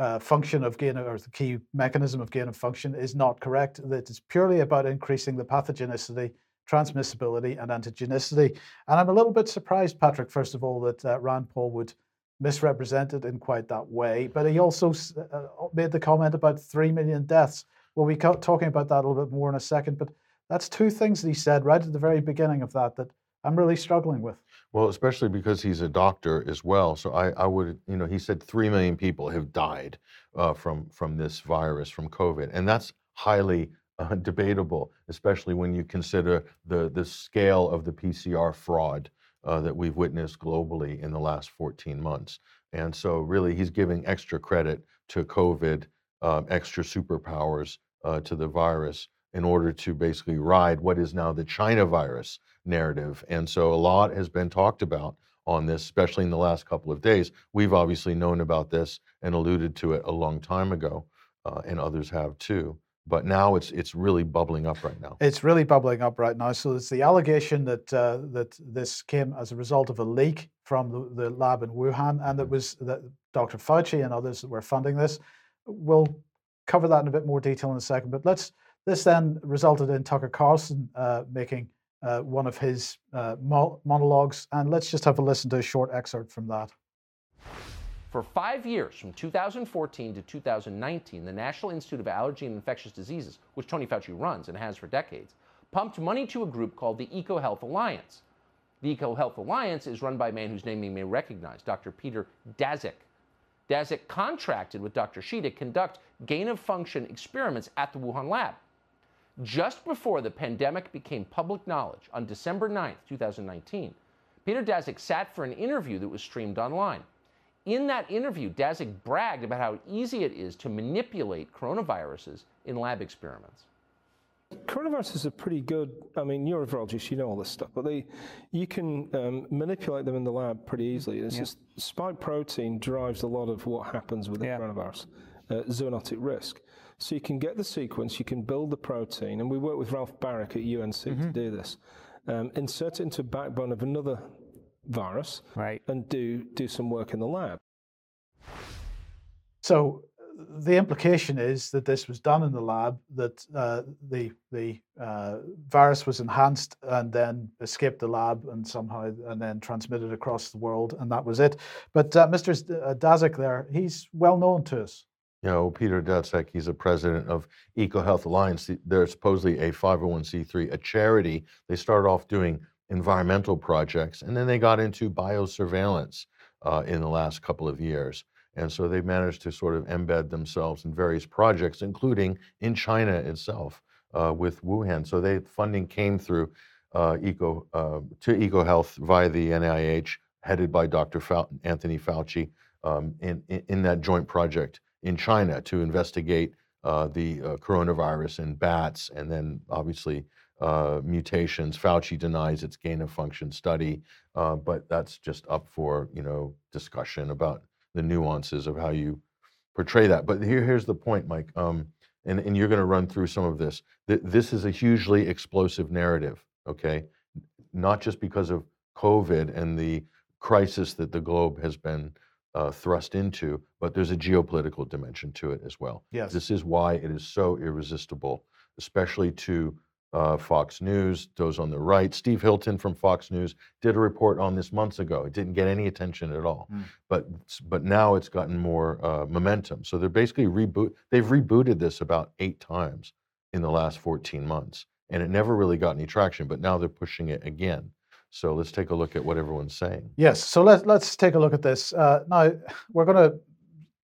uh, function of gain or the key mechanism of gain of function is not correct. That it's purely about increasing the pathogenicity, transmissibility, and antigenicity. And I'm a little bit surprised, Patrick, first of all, that uh, Rand Paul would misrepresent it in quite that way. But he also uh, made the comment about 3 million deaths. We'll be talking about that a little bit more in a second. But that's two things that he said right at the very beginning of that that I'm really struggling with. Well, especially because he's a doctor as well. So I, I would, you know, he said three million people have died uh, from from this virus, from COVID, and that's highly uh, <laughs> debatable, especially when you consider the the scale of the PCR fraud uh, that we've witnessed globally in the last 14 months. And so, really, he's giving extra credit to COVID, um, extra superpowers uh, to the virus in order to basically ride what is now the China virus narrative. And so, a lot has been talked about on this, especially in the last couple of days. We've obviously known about this and alluded to it a long time ago, uh, and others have too but now it's it's really bubbling up right now. It's really bubbling up right now. So it's the allegation that uh, that this came as a result of a leak from the, the lab in Wuhan, and that was that Dr. Fauci and others that were funding this. We'll cover that in a bit more detail in a second. But let's this then resulted in Tucker Carlson uh, making uh, one of his uh, monologues, and let's just have a listen to a short excerpt from that. For five years, from 2014 to 2019, the National Institute of Allergy and Infectious Diseases, which Tony Fauci runs and has for decades, pumped money to a group called the EcoHealth Alliance. The EcoHealth Alliance is run by a man whose name you may recognize, Dr. Peter Daszak. Daszak contracted with Dr. Shi to conduct gain of function experiments at the Wuhan lab. Just before the pandemic became public knowledge on December 9, 2019, Peter Daszak sat for an interview that was streamed online. In that interview, Daszak bragged about how easy it is to manipulate coronaviruses in lab experiments. Coronaviruses are pretty good. I mean, you're a virologist, you know all this stuff, but they, you can um, manipulate them in the lab pretty easily. It's yeah. just spike protein drives a lot of what happens with the yeah. coronavirus, uh, zoonotic risk. So you can get the sequence, you can build the protein, and we work with Ralph Baric at UNC mm-hmm. to do this. Um, insert it into a backbone of another virus right. and do, do some work in the lab. So the implication is that this was done in the lab, that uh, the the uh, virus was enhanced and then escaped the lab and somehow and then transmitted across the world, and that was it. But uh, Mr. Uh, Daszak there, he's well known to us. You know, Peter Daszak, he's a president of EcoHealth Alliance. They're supposedly a 501c3, a charity. They started off doing environmental projects, and then they got into biosurveillance uh, in the last couple of years. And so they've managed to sort of embed themselves in various projects, including in China itself uh, with Wuhan. So they funding came through uh, Eco uh, to EcoHealth via the NIH, headed by Dr. Anthony Fauci, um, in, in that joint project in China to investigate uh, the uh, coronavirus in bats, and then obviously uh, mutations. Fauci denies its gain of function study, uh, but that's just up for you know discussion about the nuances of how you portray that. But here, here's the point, Mike, um, and, and you're going to run through some of this. Th- this is a hugely explosive narrative, okay? Not just because of COVID and the crisis that the globe has been uh, thrust into, but there's a geopolitical dimension to it as well. Yes. This is why it is so irresistible, especially to uh, Fox News, those on the right. Steve Hilton from Fox News did a report on this months ago. It didn't get any attention at all, mm. but but now it's gotten more uh, momentum. So they're basically reboot. They've rebooted this about eight times in the last 14 months, and it never really got any traction. But now they're pushing it again. So let's take a look at what everyone's saying. Yes. So let's let's take a look at this. Uh, now we're going to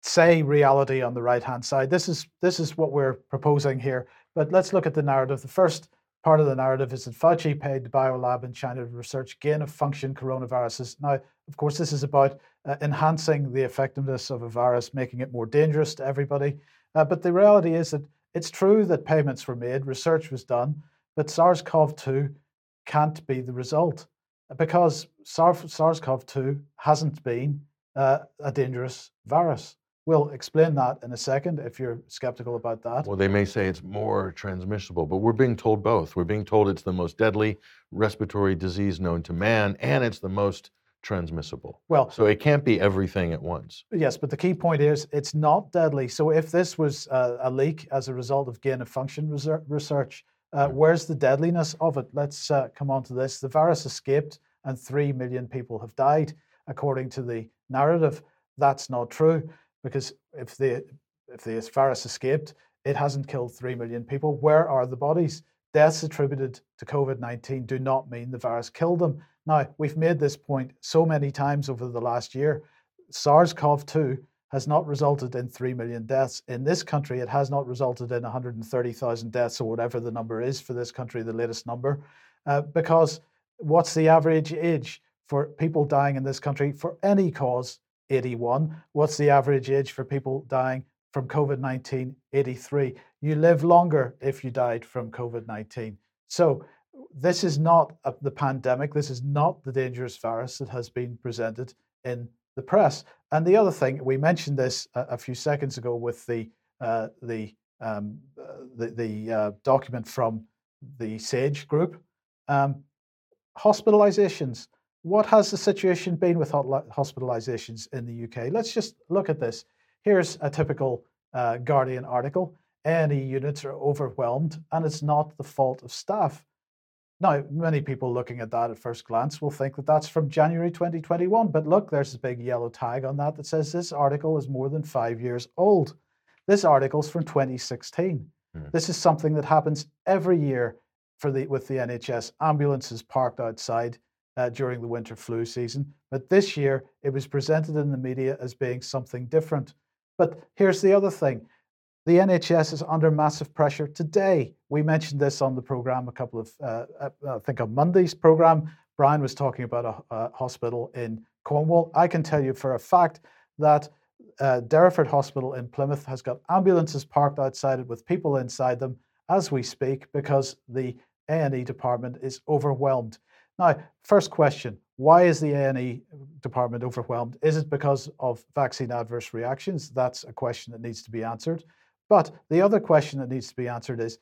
say reality on the right hand side. This is this is what we're proposing here. But let's look at the narrative. The first part of the narrative is that Fauci paid the biolab in China to research gain of function coronaviruses. Now, of course, this is about uh, enhancing the effectiveness of a virus, making it more dangerous to everybody. Uh, but the reality is that it's true that payments were made, research was done, but SARS CoV 2 can't be the result because SARS CoV 2 hasn't been uh, a dangerous virus. We'll explain that in a second if you're skeptical about that. Well, they may say it's more transmissible, but we're being told both. We're being told it's the most deadly respiratory disease known to man, and it's the most transmissible. Well, so it can't be everything at once. Yes, but the key point is it's not deadly. So if this was a, a leak as a result of gain of function research, uh, where's the deadliness of it? Let's uh, come on to this. The virus escaped, and three million people have died, according to the narrative. That's not true because if the if the virus escaped, it hasn't killed three million people. Where are the bodies? Deaths attributed to COVID 19 do not mean the virus killed them. Now, we've made this point so many times over the last year. SARS CoV 2 has not resulted in 3 million deaths. In this country, it has not resulted in 130,000 deaths or whatever the number is for this country, the latest number. Uh, because what's the average age for people dying in this country for any cause? 81. What's the average age for people dying from COVID 19? 83. You live longer if you died from COVID 19. So, this is not a, the pandemic. This is not the dangerous virus that has been presented in the press. And the other thing, we mentioned this a, a few seconds ago with the uh, the um, uh, the, the uh, document from the SAGE group. Um, hospitalizations. What has the situation been with hospitalizations in the UK? Let's just look at this. Here's a typical uh, Guardian article. A&E units are overwhelmed, and it's not the fault of staff. Now, many people looking at that at first glance will think that that's from January 2021, but look, there's a big yellow tag on that that says this article is more than five years old. This article's from 2016. Mm. This is something that happens every year for the with the NHS. Ambulances parked outside uh, during the winter flu season, but this year it was presented in the media as being something different. But here's the other thing the NHS is under massive pressure today. We mentioned this on the program a couple of, uh, uh, I think, on Monday's program. Brian was talking about a, a, hospital in Cornwall. I can tell you for a fact that uh, Derriford Hospital in Plymouth has got ambulances parked outside it with people inside them as we speak because the A&E department is overwhelmed. Now, first question, why is the A&E department overwhelmed? Is it because of vaccine adverse reactions? That's a question that needs to be answered. But the other question that needs to be answered is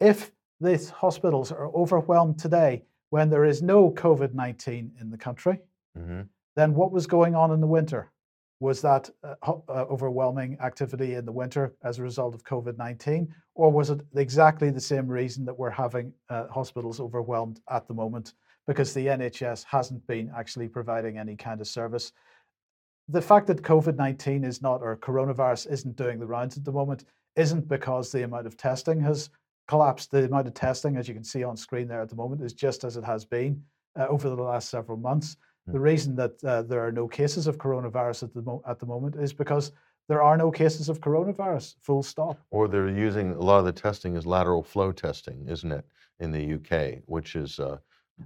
if these hospitals are overwhelmed today when there is no COVID 19 in the country, mm-hmm. then what was going on in the winter? Was that uh, uh, overwhelming activity in the winter as a result of COVID 19? Or was it exactly the same reason that we're having uh, hospitals overwhelmed at the moment because the NHS hasn't been actually providing any kind of service? The fact that COVID 19 is not, or coronavirus isn't doing the rounds at the moment, isn't because the amount of testing has collapsed. The amount of testing, as you can see on screen there at the moment, is just as it has been uh, over the last several months. Mm. The reason that uh, there are no cases of coronavirus at the, mo- at the moment is because there are no cases of coronavirus, full stop. Or they're using a lot of the testing is lateral flow testing, isn't it, in the UK, which is. Uh,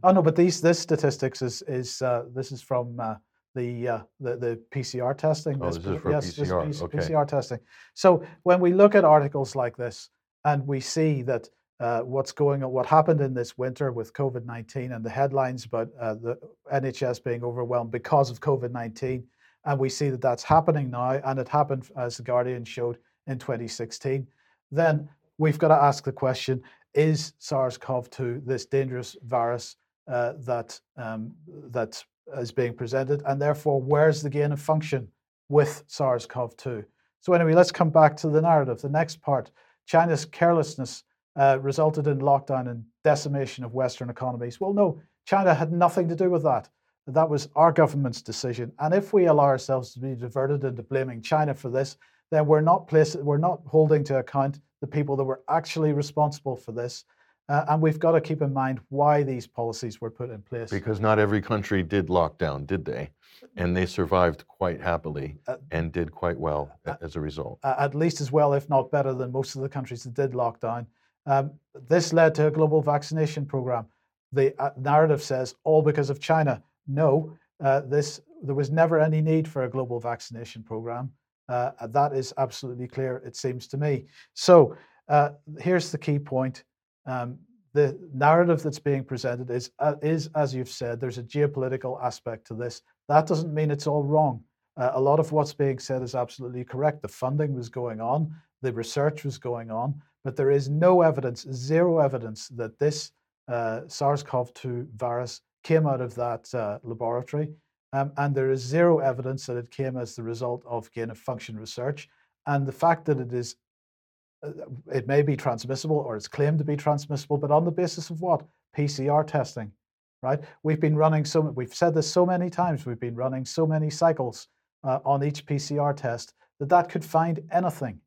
oh no, but these this statistics is is uh, this is from uh, the, uh, the the PCR testing. Oh, this, this is for yes, PCR. This okay. PCR testing. So when we look at articles like this and we see that uh, what's going on, what happened in this winter with COVID nineteen, and the headlines about uh, the NHS being overwhelmed because of COVID nineteen, and we see that that's happening now, and it happened as the Guardian showed in 2016, then we've got to ask the question: Is SARS-CoV-2 this dangerous virus uh, that um, that is being presented, and therefore, where's the gain of function with SARS CoV 2? So, anyway, let's come back to the narrative. The next part China's carelessness uh, resulted in lockdown and decimation of Western economies. Well, no, China had nothing to do with that. That was our government's decision. And if we allow ourselves to be diverted into blaming China for this, then we're not placing, we're not holding to account the people that were actually responsible for this. Uh, and we've got to keep in mind why these policies were put in place. Because not every country did lock down, did they? And they survived quite happily uh, and did quite well uh, as a result. at least as well, if not better, than most of the countries that did lock down. Um, this led to a global vaccination program. The uh, narrative says all because of China. No, uh, this there was never any need for a global vaccination program. Uh, that is absolutely clear, it seems to me. So here's the key point um, the narrative that's being presented is, uh, is, as you've said, there's a geopolitical aspect to this. That doesn't mean it's all wrong. Uh, a lot of what's being said is absolutely correct. The funding was going on, the research was going on, but there is no evidence, zero evidence that this uh, SARS CoV 2 virus came out of that uh, laboratory. Um, and there is zero evidence that it came as the result of gain of function research. And the fact that it is, it may be transmissible or it's claimed to be transmissible, but on the basis of what? PCR testing, right? We've been running so, we've said this so many times, we've been running so many cycles uh, on each PCR test that that could find anything,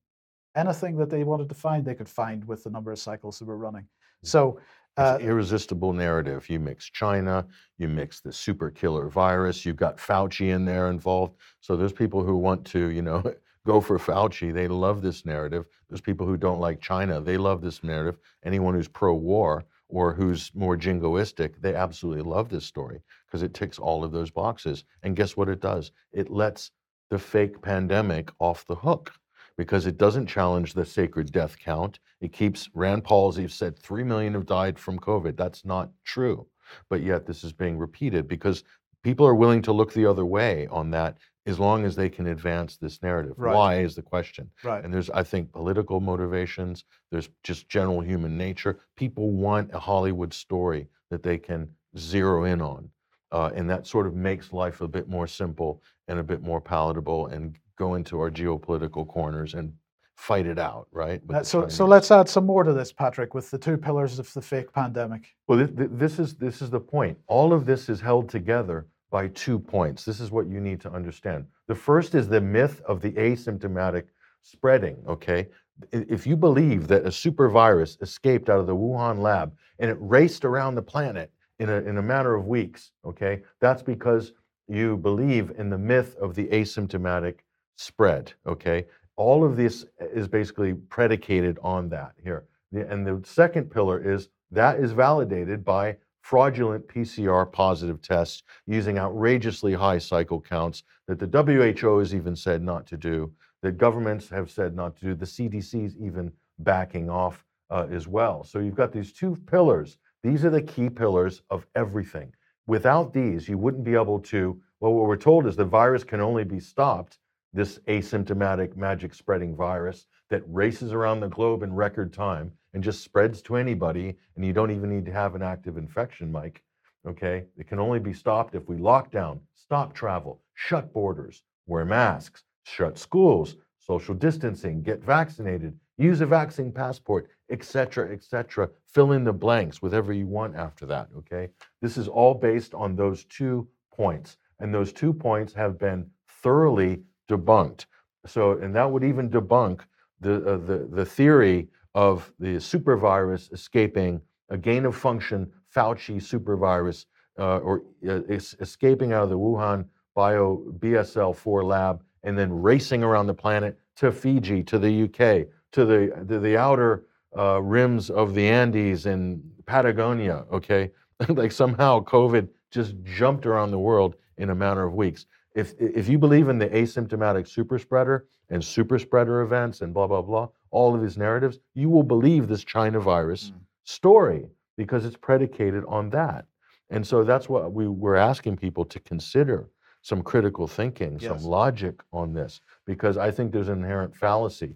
anything that they wanted to find, they could find with the number of cycles that we're running. Mm. So uh, irresistible narrative. You mix China, you mix the super killer virus, you've got Fauci in there involved. So there's people who want to, you know, <laughs> go for Fauci. They love this narrative. There's people who don't like China. They love this narrative. Anyone who's pro-war or who's more jingoistic, they absolutely love this story because it ticks all of those boxes. And guess what it does? It lets the fake pandemic off the hook because it doesn't challenge the sacred death count. It keeps, Rand Paul, as he said, 3 million have died from COVID. That's not true. But yet this is being repeated because people are willing to look the other way on that as long as they can advance this narrative. Right. Why is the question. Right. And there's, I think, political motivations, there's just general human nature. People want a Hollywood story that they can zero in on. Uh, and that sort of makes life a bit more simple and a bit more palatable and go into our geopolitical corners and fight it out, right? Uh, so, so let's add some more to this, Patrick, with the two pillars of the fake pandemic. Well, thi- thi- this is this is the point. All of this is held together by two points. This is what you need to understand. The first is the myth of the asymptomatic spreading. Okay, if you believe that a super virus escaped out of the Wuhan lab and it raced around the planet in a in a matter of weeks, okay, that's because you believe in the myth of the asymptomatic spread. Okay, all of this is basically predicated on that here. And the second pillar is that is validated by fraudulent PCR positive tests using outrageously high cycle counts that the WHO has even said not to do, that governments have said not to do, the CDC's even backing off uh, as well. So you've got these two pillars. These are the key pillars of everything. Without these, you wouldn't be able to. Well, what we're told is the virus can only be stopped this asymptomatic magic spreading virus that races around the globe in record time and just spreads to anybody, and you don't even need to have an active infection, Mike. Okay? It can only be stopped if we lock down, stop travel, shut borders, wear masks, shut schools, social distancing, get vaccinated, use a vaccine passport, etc., etc. Fill in the blanks, with whatever you want after that. Okay? This is all based on those two points. And those two points have been thoroughly debunked. So, and that would even debunk the, uh, the, the theory of the supervirus escaping a gain of function Fauci supervirus uh, or uh, es- escaping out of the Wuhan bio BSL-4 lab and then racing around the planet to Fiji, to the UK, to the, the outer uh, rims of the Andes in Patagonia, okay? <laughs> like somehow COVID just jumped around the world in a matter of weeks. If, if you believe in the asymptomatic super spreader and super spreader events and blah, blah, blah, all of these narratives, you will believe this China virus hmm. story because it's predicated on that. And so that's what we were asking people to consider some critical thinking, Yes. some logic on this, because I think there's an inherent fallacy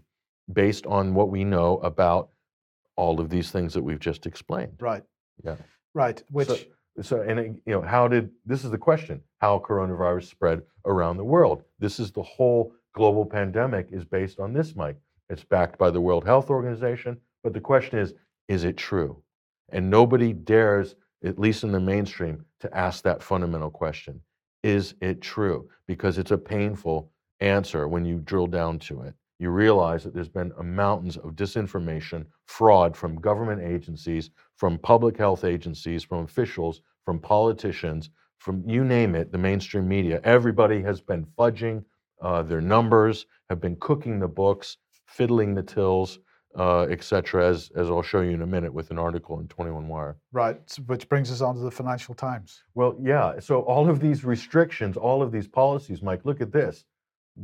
based on what we know about all of these things that we've just explained. Right. Yeah. Right. Which, So, so and you know, how did this is the question? How coronavirus spread around the world? This is the whole global pandemic is based on this, Mike. It's backed by the World Health Organization, but the question is, is it true? And nobody dares, at least in the mainstream, to ask that fundamental question: Is it true? Because it's a painful answer when you drill down to it. You realize that there's been mountains of disinformation, fraud from government agencies, from public health agencies, from officials, from politicians, from you name it, the mainstream media. Everybody has been fudging uh, their numbers, have been cooking the books, fiddling the tills, uh, et cetera, as, as I'll show you in a minute with an article in 21 Wire. right. Which brings us on to the Financial Times. Well, yeah. So all of these restrictions, all of these policies, Mike, look at this.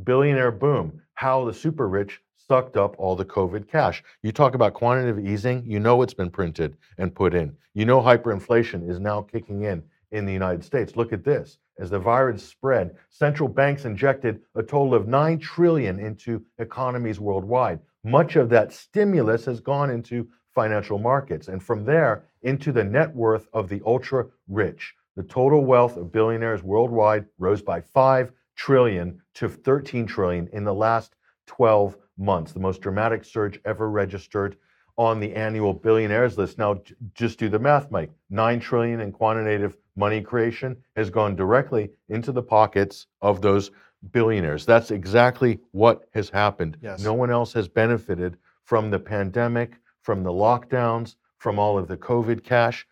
Billionaire boom. How the super rich sucked up all the COVID cash. You talk about quantitative easing, you know it's been printed and put in. You know hyperinflation is now kicking in in the United States. Look at this. As the virus spread, central banks injected a total of 9 trillion into economies worldwide. Much of that stimulus has gone into financial markets and from there into the net worth of the ultra rich. The total wealth of billionaires worldwide rose by 5 trillion to 13 trillion in the last 12 months, the most dramatic surge ever registered on the annual billionaires list. Now, just do the math, Mike. 9 trillion in quantitative money creation has gone directly into the pockets of those billionaires. That's exactly what has happened. Yes. No one else has benefited from the pandemic, from the lockdowns, from all of the COVID cash.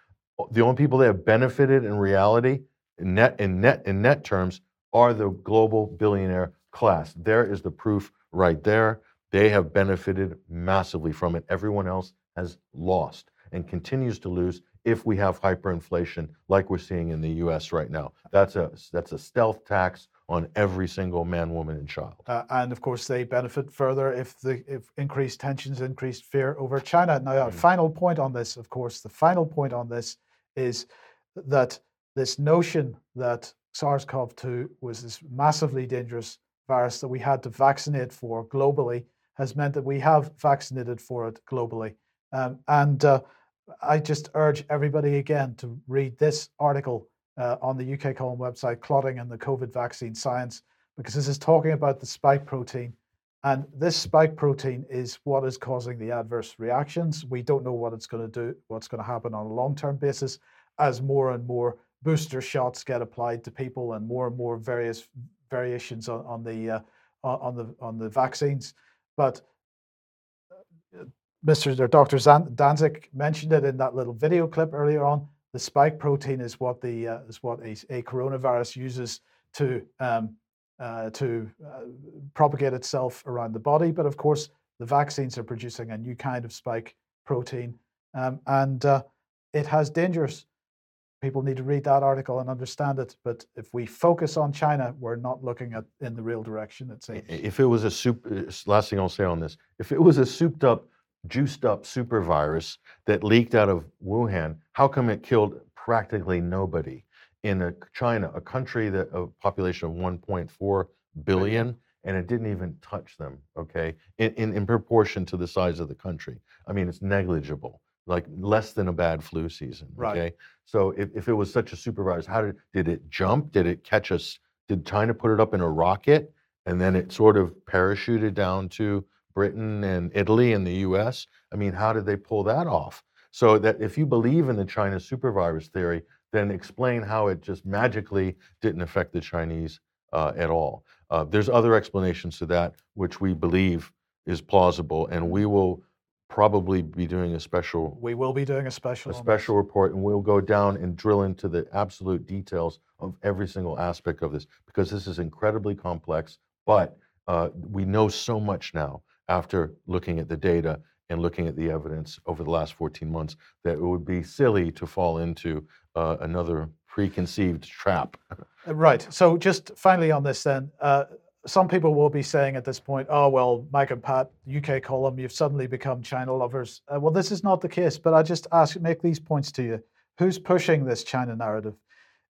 The only people that have benefited in reality, in net in net in net terms, are the global billionaire class. There is the proof right there. They have benefited massively from it. Everyone else has lost and continues to lose if we have hyperinflation like we're seeing in the US right now. That's a that's a stealth tax on every single man, woman, and child. Uh, and of course, they benefit further if the if increased tensions, increased fear over China. Now, a final point on this, of course, the final point on this is that this notion that SARS-CoV-2 was this massively dangerous virus that we had to vaccinate for globally has meant that we have vaccinated for it globally. Um, and uh, I just urge everybody again to read this article uh, on the UK Column website, Clotting and the COVID Vaccine Science, because this is talking about the spike protein. And this spike protein is what is causing the adverse reactions. We don't know what it's going to do, what's going to happen on a long term basis as more and more booster shots get applied to people and more and more various variations on, on the uh, on the on the vaccines. But Mr. or Dr. Daszak mentioned it in that little video clip earlier on. The spike protein is what the uh, is what a, a, coronavirus uses to um, uh, to uh, propagate itself around the body. But of course, the vaccines are producing a new kind of spike protein, um, and uh, it has dangers. People need to read that article and understand it. But if we focus on China, we're not looking at in the real direction. It seems. If it was a soup, uh, last thing I'll say on this: if it was a souped up, juiced up super virus that leaked out of Wuhan, how come it killed practically nobody in a China, a country that a population of 1.4 billion? and it didn't even touch them, okay, in, in, in, proportion to the size of the country. I mean, it's negligible like less than a bad flu season. Okay. Right. So if, if it was such a supervirus, how did did it jump? Did it catch us? Did China put it up in a rocket and then it sort of parachuted down to Britain and Italy and the US? I mean, how did they pull that off? So that if you believe in the China supervirus theory, then explain how it just magically didn't affect the Chinese uh, at all. Uh, there's other explanations to that, which we believe is plausible, and we will probably be doing a special We will be doing a special. a special report and we'll go down and drill into the absolute details of every single aspect of this because this is incredibly complex but uh, we know so much now after looking at the data and looking at the evidence over the last 14 months that it would be silly to fall into uh, another preconceived trap <laughs> Right. So just finally on this then, uh, some people will be saying at this point, oh, well, Mike and Pat, UK column, you've suddenly become China lovers. Uh, well, this is not the case, but I just ask, make these points to you. Who's pushing this China narrative?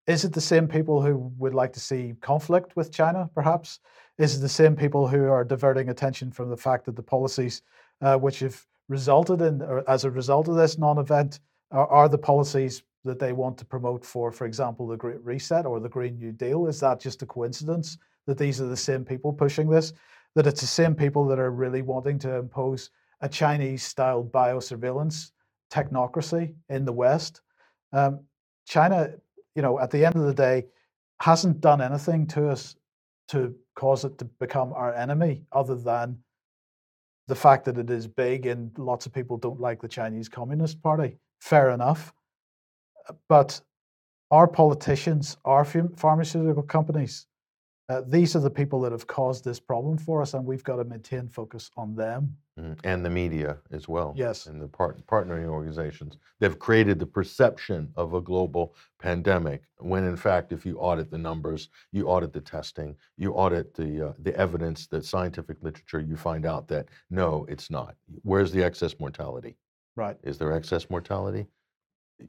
Is it the same people who would like to see conflict with China, perhaps? Is it the same people who are diverting attention from the fact that the policies uh, which have resulted in, or as a result of this non event, are, are the policies that they want to promote for, for example, the Great Reset or the Green New Deal? Is that just a coincidence? that these are the same people pushing this, that it's the same people that are really wanting to impose a Chinese style biosurveillance technocracy in the West. Um, China, you know, at the end of the day, hasn't done anything to us to cause it to become our enemy other than the fact that it is big and lots of people don't like the Chinese Communist Party. Fair enough. But our politicians, our pharmaceutical companies, uh, these are the people that have caused this problem for us, and we've got to maintain focus on them. Mm, and the media as well. Yes. And the part- partnering organizations. They've created the perception of a global pandemic when, in fact, if you audit the numbers, you audit the testing, you audit the, uh, the evidence, the scientific literature, you find out that no, it's not. Where's the excess mortality? Right. Is there excess mortality?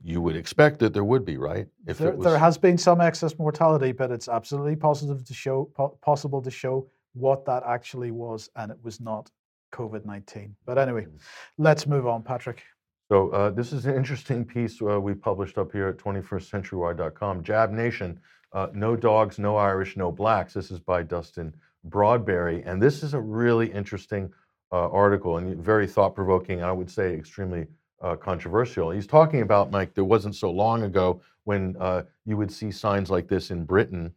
You would expect that there would be, right? If there, was... there has been some excess mortality, but it's absolutely positive to show po- possible to show what that actually was, and it was not COVID nineteen. But anyway, mm. let's move on, Patrick. So uh, this is an interesting piece uh, we published up here at 21stcenturywire.com. Jab Nation, uh, no dogs, no Irish, no blacks. This is by Dustin Broadbery, and this is a really interesting uh, article and very thought-provoking. I would say extremely uh, controversial. He's talking about Mike. There wasn't so long ago when uh, you would see signs like this in Britain.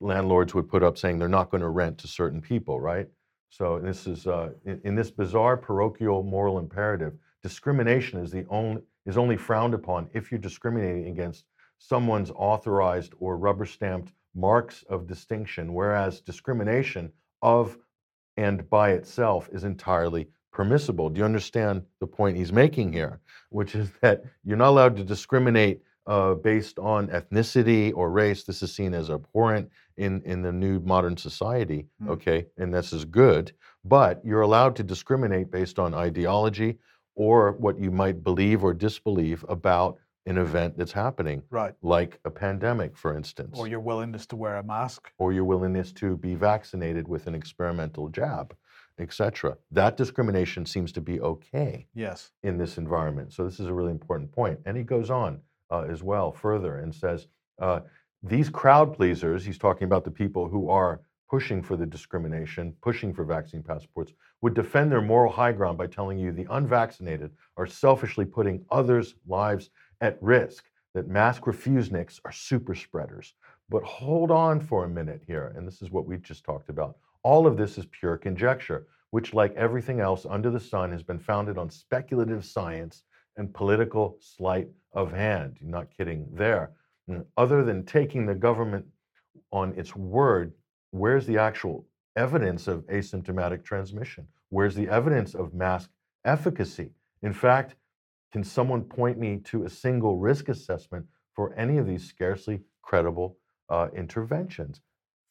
landlords would put up saying they're not going to rent to certain people, right? So this is in, in this bizarre parochial moral imperative discrimination is the only is only frowned upon if you're discriminating against someone's authorized or rubber stamped marks of distinction, whereas discrimination of and by itself is entirely permissible. Do you understand the point he's making here? Which is that you're not allowed to discriminate uh, based on ethnicity or race. This is seen as abhorrent in, in the new modern society, mm. okay? And this is good. But you're allowed to discriminate based on ideology, or what you might believe or disbelieve about an event that's happening. Right. Like a pandemic, for instance. Or your willingness to wear a mask. Or your willingness to be vaccinated with an experimental jab, etc. That discrimination seems to be okay. Yes. In this environment. So this is a really important point. And he goes on uh, as well further and says, uh, these crowd pleasers, he's talking about the people who are pushing for the discrimination, pushing for vaccine passports, would defend their moral high ground by telling you the unvaccinated are selfishly putting others' lives at risk, that mask refuseniks are super spreaders. But hold on for a minute here, and this is what we just talked about. All of this is pure conjecture, which, like everything else under the sun, has been founded on speculative science and political sleight of hand. You're not kidding there. Other than taking the government on its word where's the actual evidence of asymptomatic transmission? Where's the evidence of mask efficacy? In fact, can someone point me to a single risk assessment for any of these scarcely credible uh, interventions?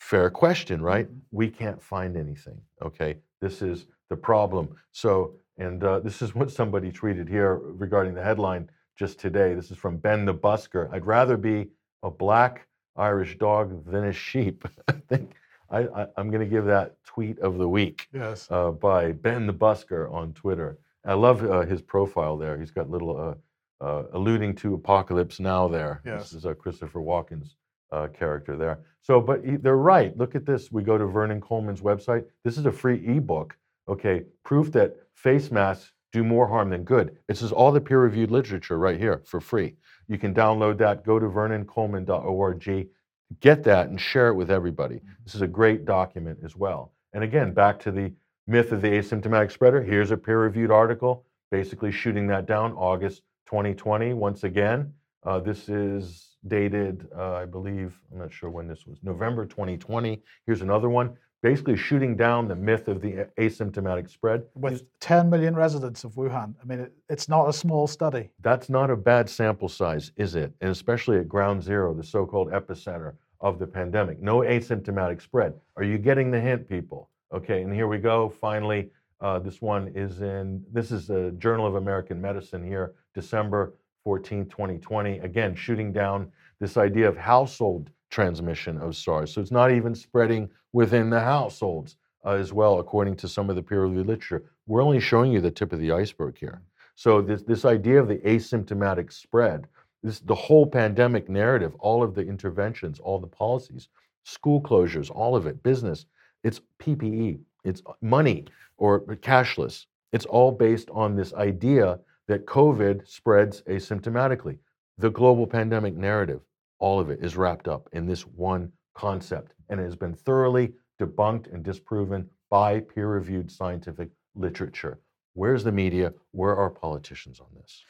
Fair question, right? Mm-hmm. We can't find anything. Okay, this is the problem. So, and uh, this is what somebody tweeted here regarding the headline just today. This is from Ben the Busker. I'd rather be a black Irish dog than a sheep. <laughs> I think I, am going to give that tweet of the week. Yes. Uh, by Ben the Busker on Twitter. I love uh, his profile there. He's got little uh, uh alluding to Apocalypse Now there. Yes. This is a Christopher Walken's uh, character there. So, but they're right. Look at this. We go to Vernon Coleman's website. This is a free ebook. Okay, proof that face masks do more harm than good. This is all the peer-reviewed literature right here for free. You can download that. Go to vernoncoleman.org get that and share it with everybody. Mm-hmm. This is a great document as well. And again, back to the myth of the asymptomatic spreader. Here's a peer reviewed article basically shooting that down August 2020. Once again, uh, this is dated, uh, I believe, I'm not sure when this was, November 2020. Here's another one basically shooting down the myth of the asymptomatic spread. With 10 million residents of Wuhan. I mean, it, it's not a small study. That's not a bad sample size, is it? And especially at ground zero, the so called epicenter of the pandemic. No asymptomatic spread. Are you getting the hint, people? Okay, and here we go. Finally, uh, this one is in, this is the Journal of American Medicine here, December 14, 2020. Again, shooting down this idea of household transmission of SARS. So it's not even spreading within the households uh, as well, according to some of the peer reviewed literature. We're only showing you the tip of the iceberg here. So this, this idea of the asymptomatic spread, this the whole pandemic narrative, all of the interventions, all the policies, school closures, all of it, business, it's PPE, it's money or cashless. It's all based on this idea that COVID spreads asymptomatically. The global pandemic narrative all of it is wrapped up in this one concept, and it has been thoroughly debunked and disproven by peer reviewed scientific literature. Where's the media? Where are politicians on this?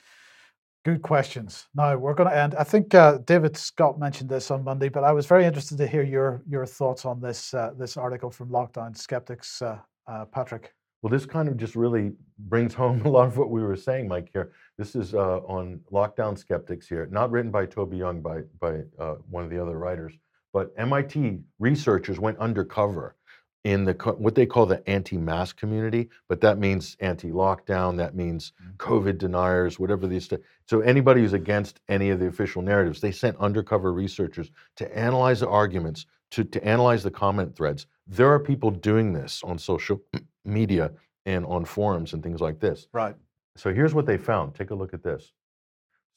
Good questions. Now we're going to end. I think uh, David Scott mentioned this on Monday, but I was very interested to hear your your thoughts on this uh, this article from Lockdown Skeptics, uh, uh Patrick. Well, this kind of just really brings <laughs> home a lot of what we were saying, Mike. Here, this is uh, on Lockdown Skeptics here, not written by Toby Young, by by uh, one of the other writers, but MIT researchers went undercover in the what they call the anti-mask community, but that means anti-lockdown. That means COVID deniers, whatever these. st- So anybody who's against any of the official narratives, they sent undercover researchers to analyze the arguments, to to analyze the comment threads. There are people doing this on social <clears throat> media and on forums and things like this. Right. So here's what they found. Take a look at this.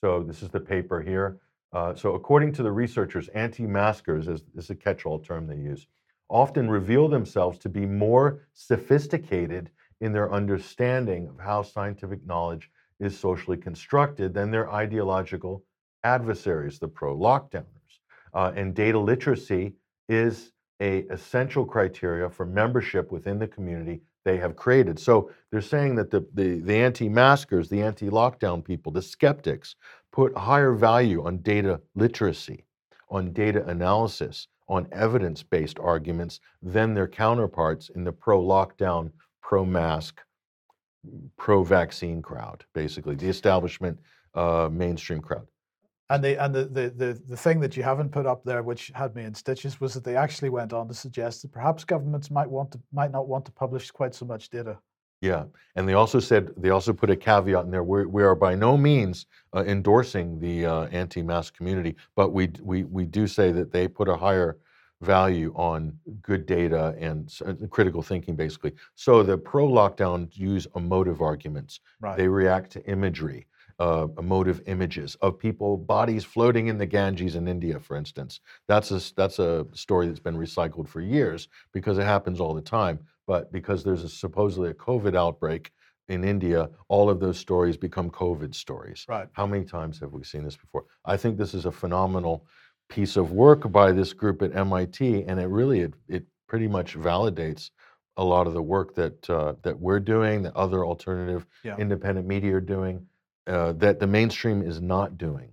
So this is the paper here. Uh, so according to the researchers, anti-maskers, is, is a catch-all term they use, often reveal themselves to be more sophisticated in their understanding of how scientific knowledge is socially constructed than their ideological adversaries, the pro-lockdowners. Uh, and data literacy is a essential criteria for membership within the community they have created. So they're saying that the, the, the anti-maskers, the anti-lockdown people, the skeptics, put higher value on data literacy, on data analysis, on evidence-based arguments than their counterparts in the pro-lockdown, pro-mask, pro-vaccine crowd, basically, the establishment uh, mainstream crowd. And the and the, the the the thing that you haven't put up there, which had me in stitches, was that they actually went on to suggest that perhaps governments might want to might not want to publish quite so much data. Yeah, and they also said they also put a caveat in there. We're, we are by no means uh, endorsing the uh, anti-mask community, but we we we do say that they put a higher value on good data and uh, critical thinking, basically. So the pro-lockdown use emotive arguments. Right. They react to imagery, uh, emotive images of people, bodies floating in the Ganges in India, for instance. That's a that's a story that's been recycled for years because it happens all the time. But because there's a, supposedly a COVID outbreak in India, all of those stories become COVID stories. Right. How many times have we seen this before? I think this is a phenomenal piece of work by this group at MIT, and it really it, it pretty much validates a lot of the work that uh, that we're doing, that other alternative Yeah. independent media are doing, uh, that the mainstream is not doing.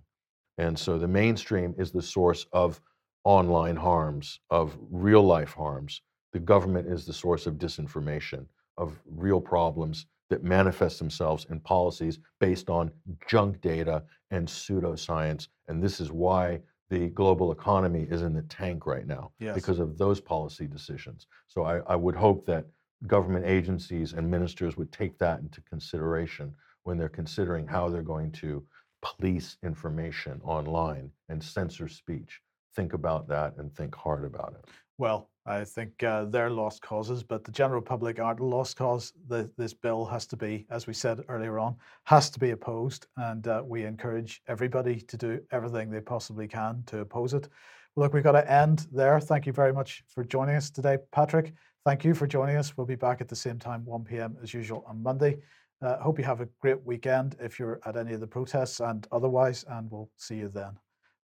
And so the mainstream is the source of online harms, of real life harms. The government is the source of disinformation, of real problems that manifest themselves in policies based on junk data and pseudoscience. And this is why the global economy is in the tank right now Yes. because of those policy decisions. So I, I would hope that government agencies and ministers would take that into consideration when they're considering how they're going to police information online and censor speech. Think about that and think hard about it. Well, I think uh, they're lost causes, but the general public aren't a lost cause. The, this bill has to be, as we said earlier on, has to be opposed, and uh, we encourage everybody to do everything they possibly can to oppose it. Look, we've got to end there. Thank you very much for joining us today, Patrick. Thank you for joining us. We'll be back at the same time, 1 p.m. as usual on Monday. Uh, hope you have a great weekend if you're at any of the protests and otherwise, and we'll see you then.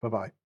Bye bye.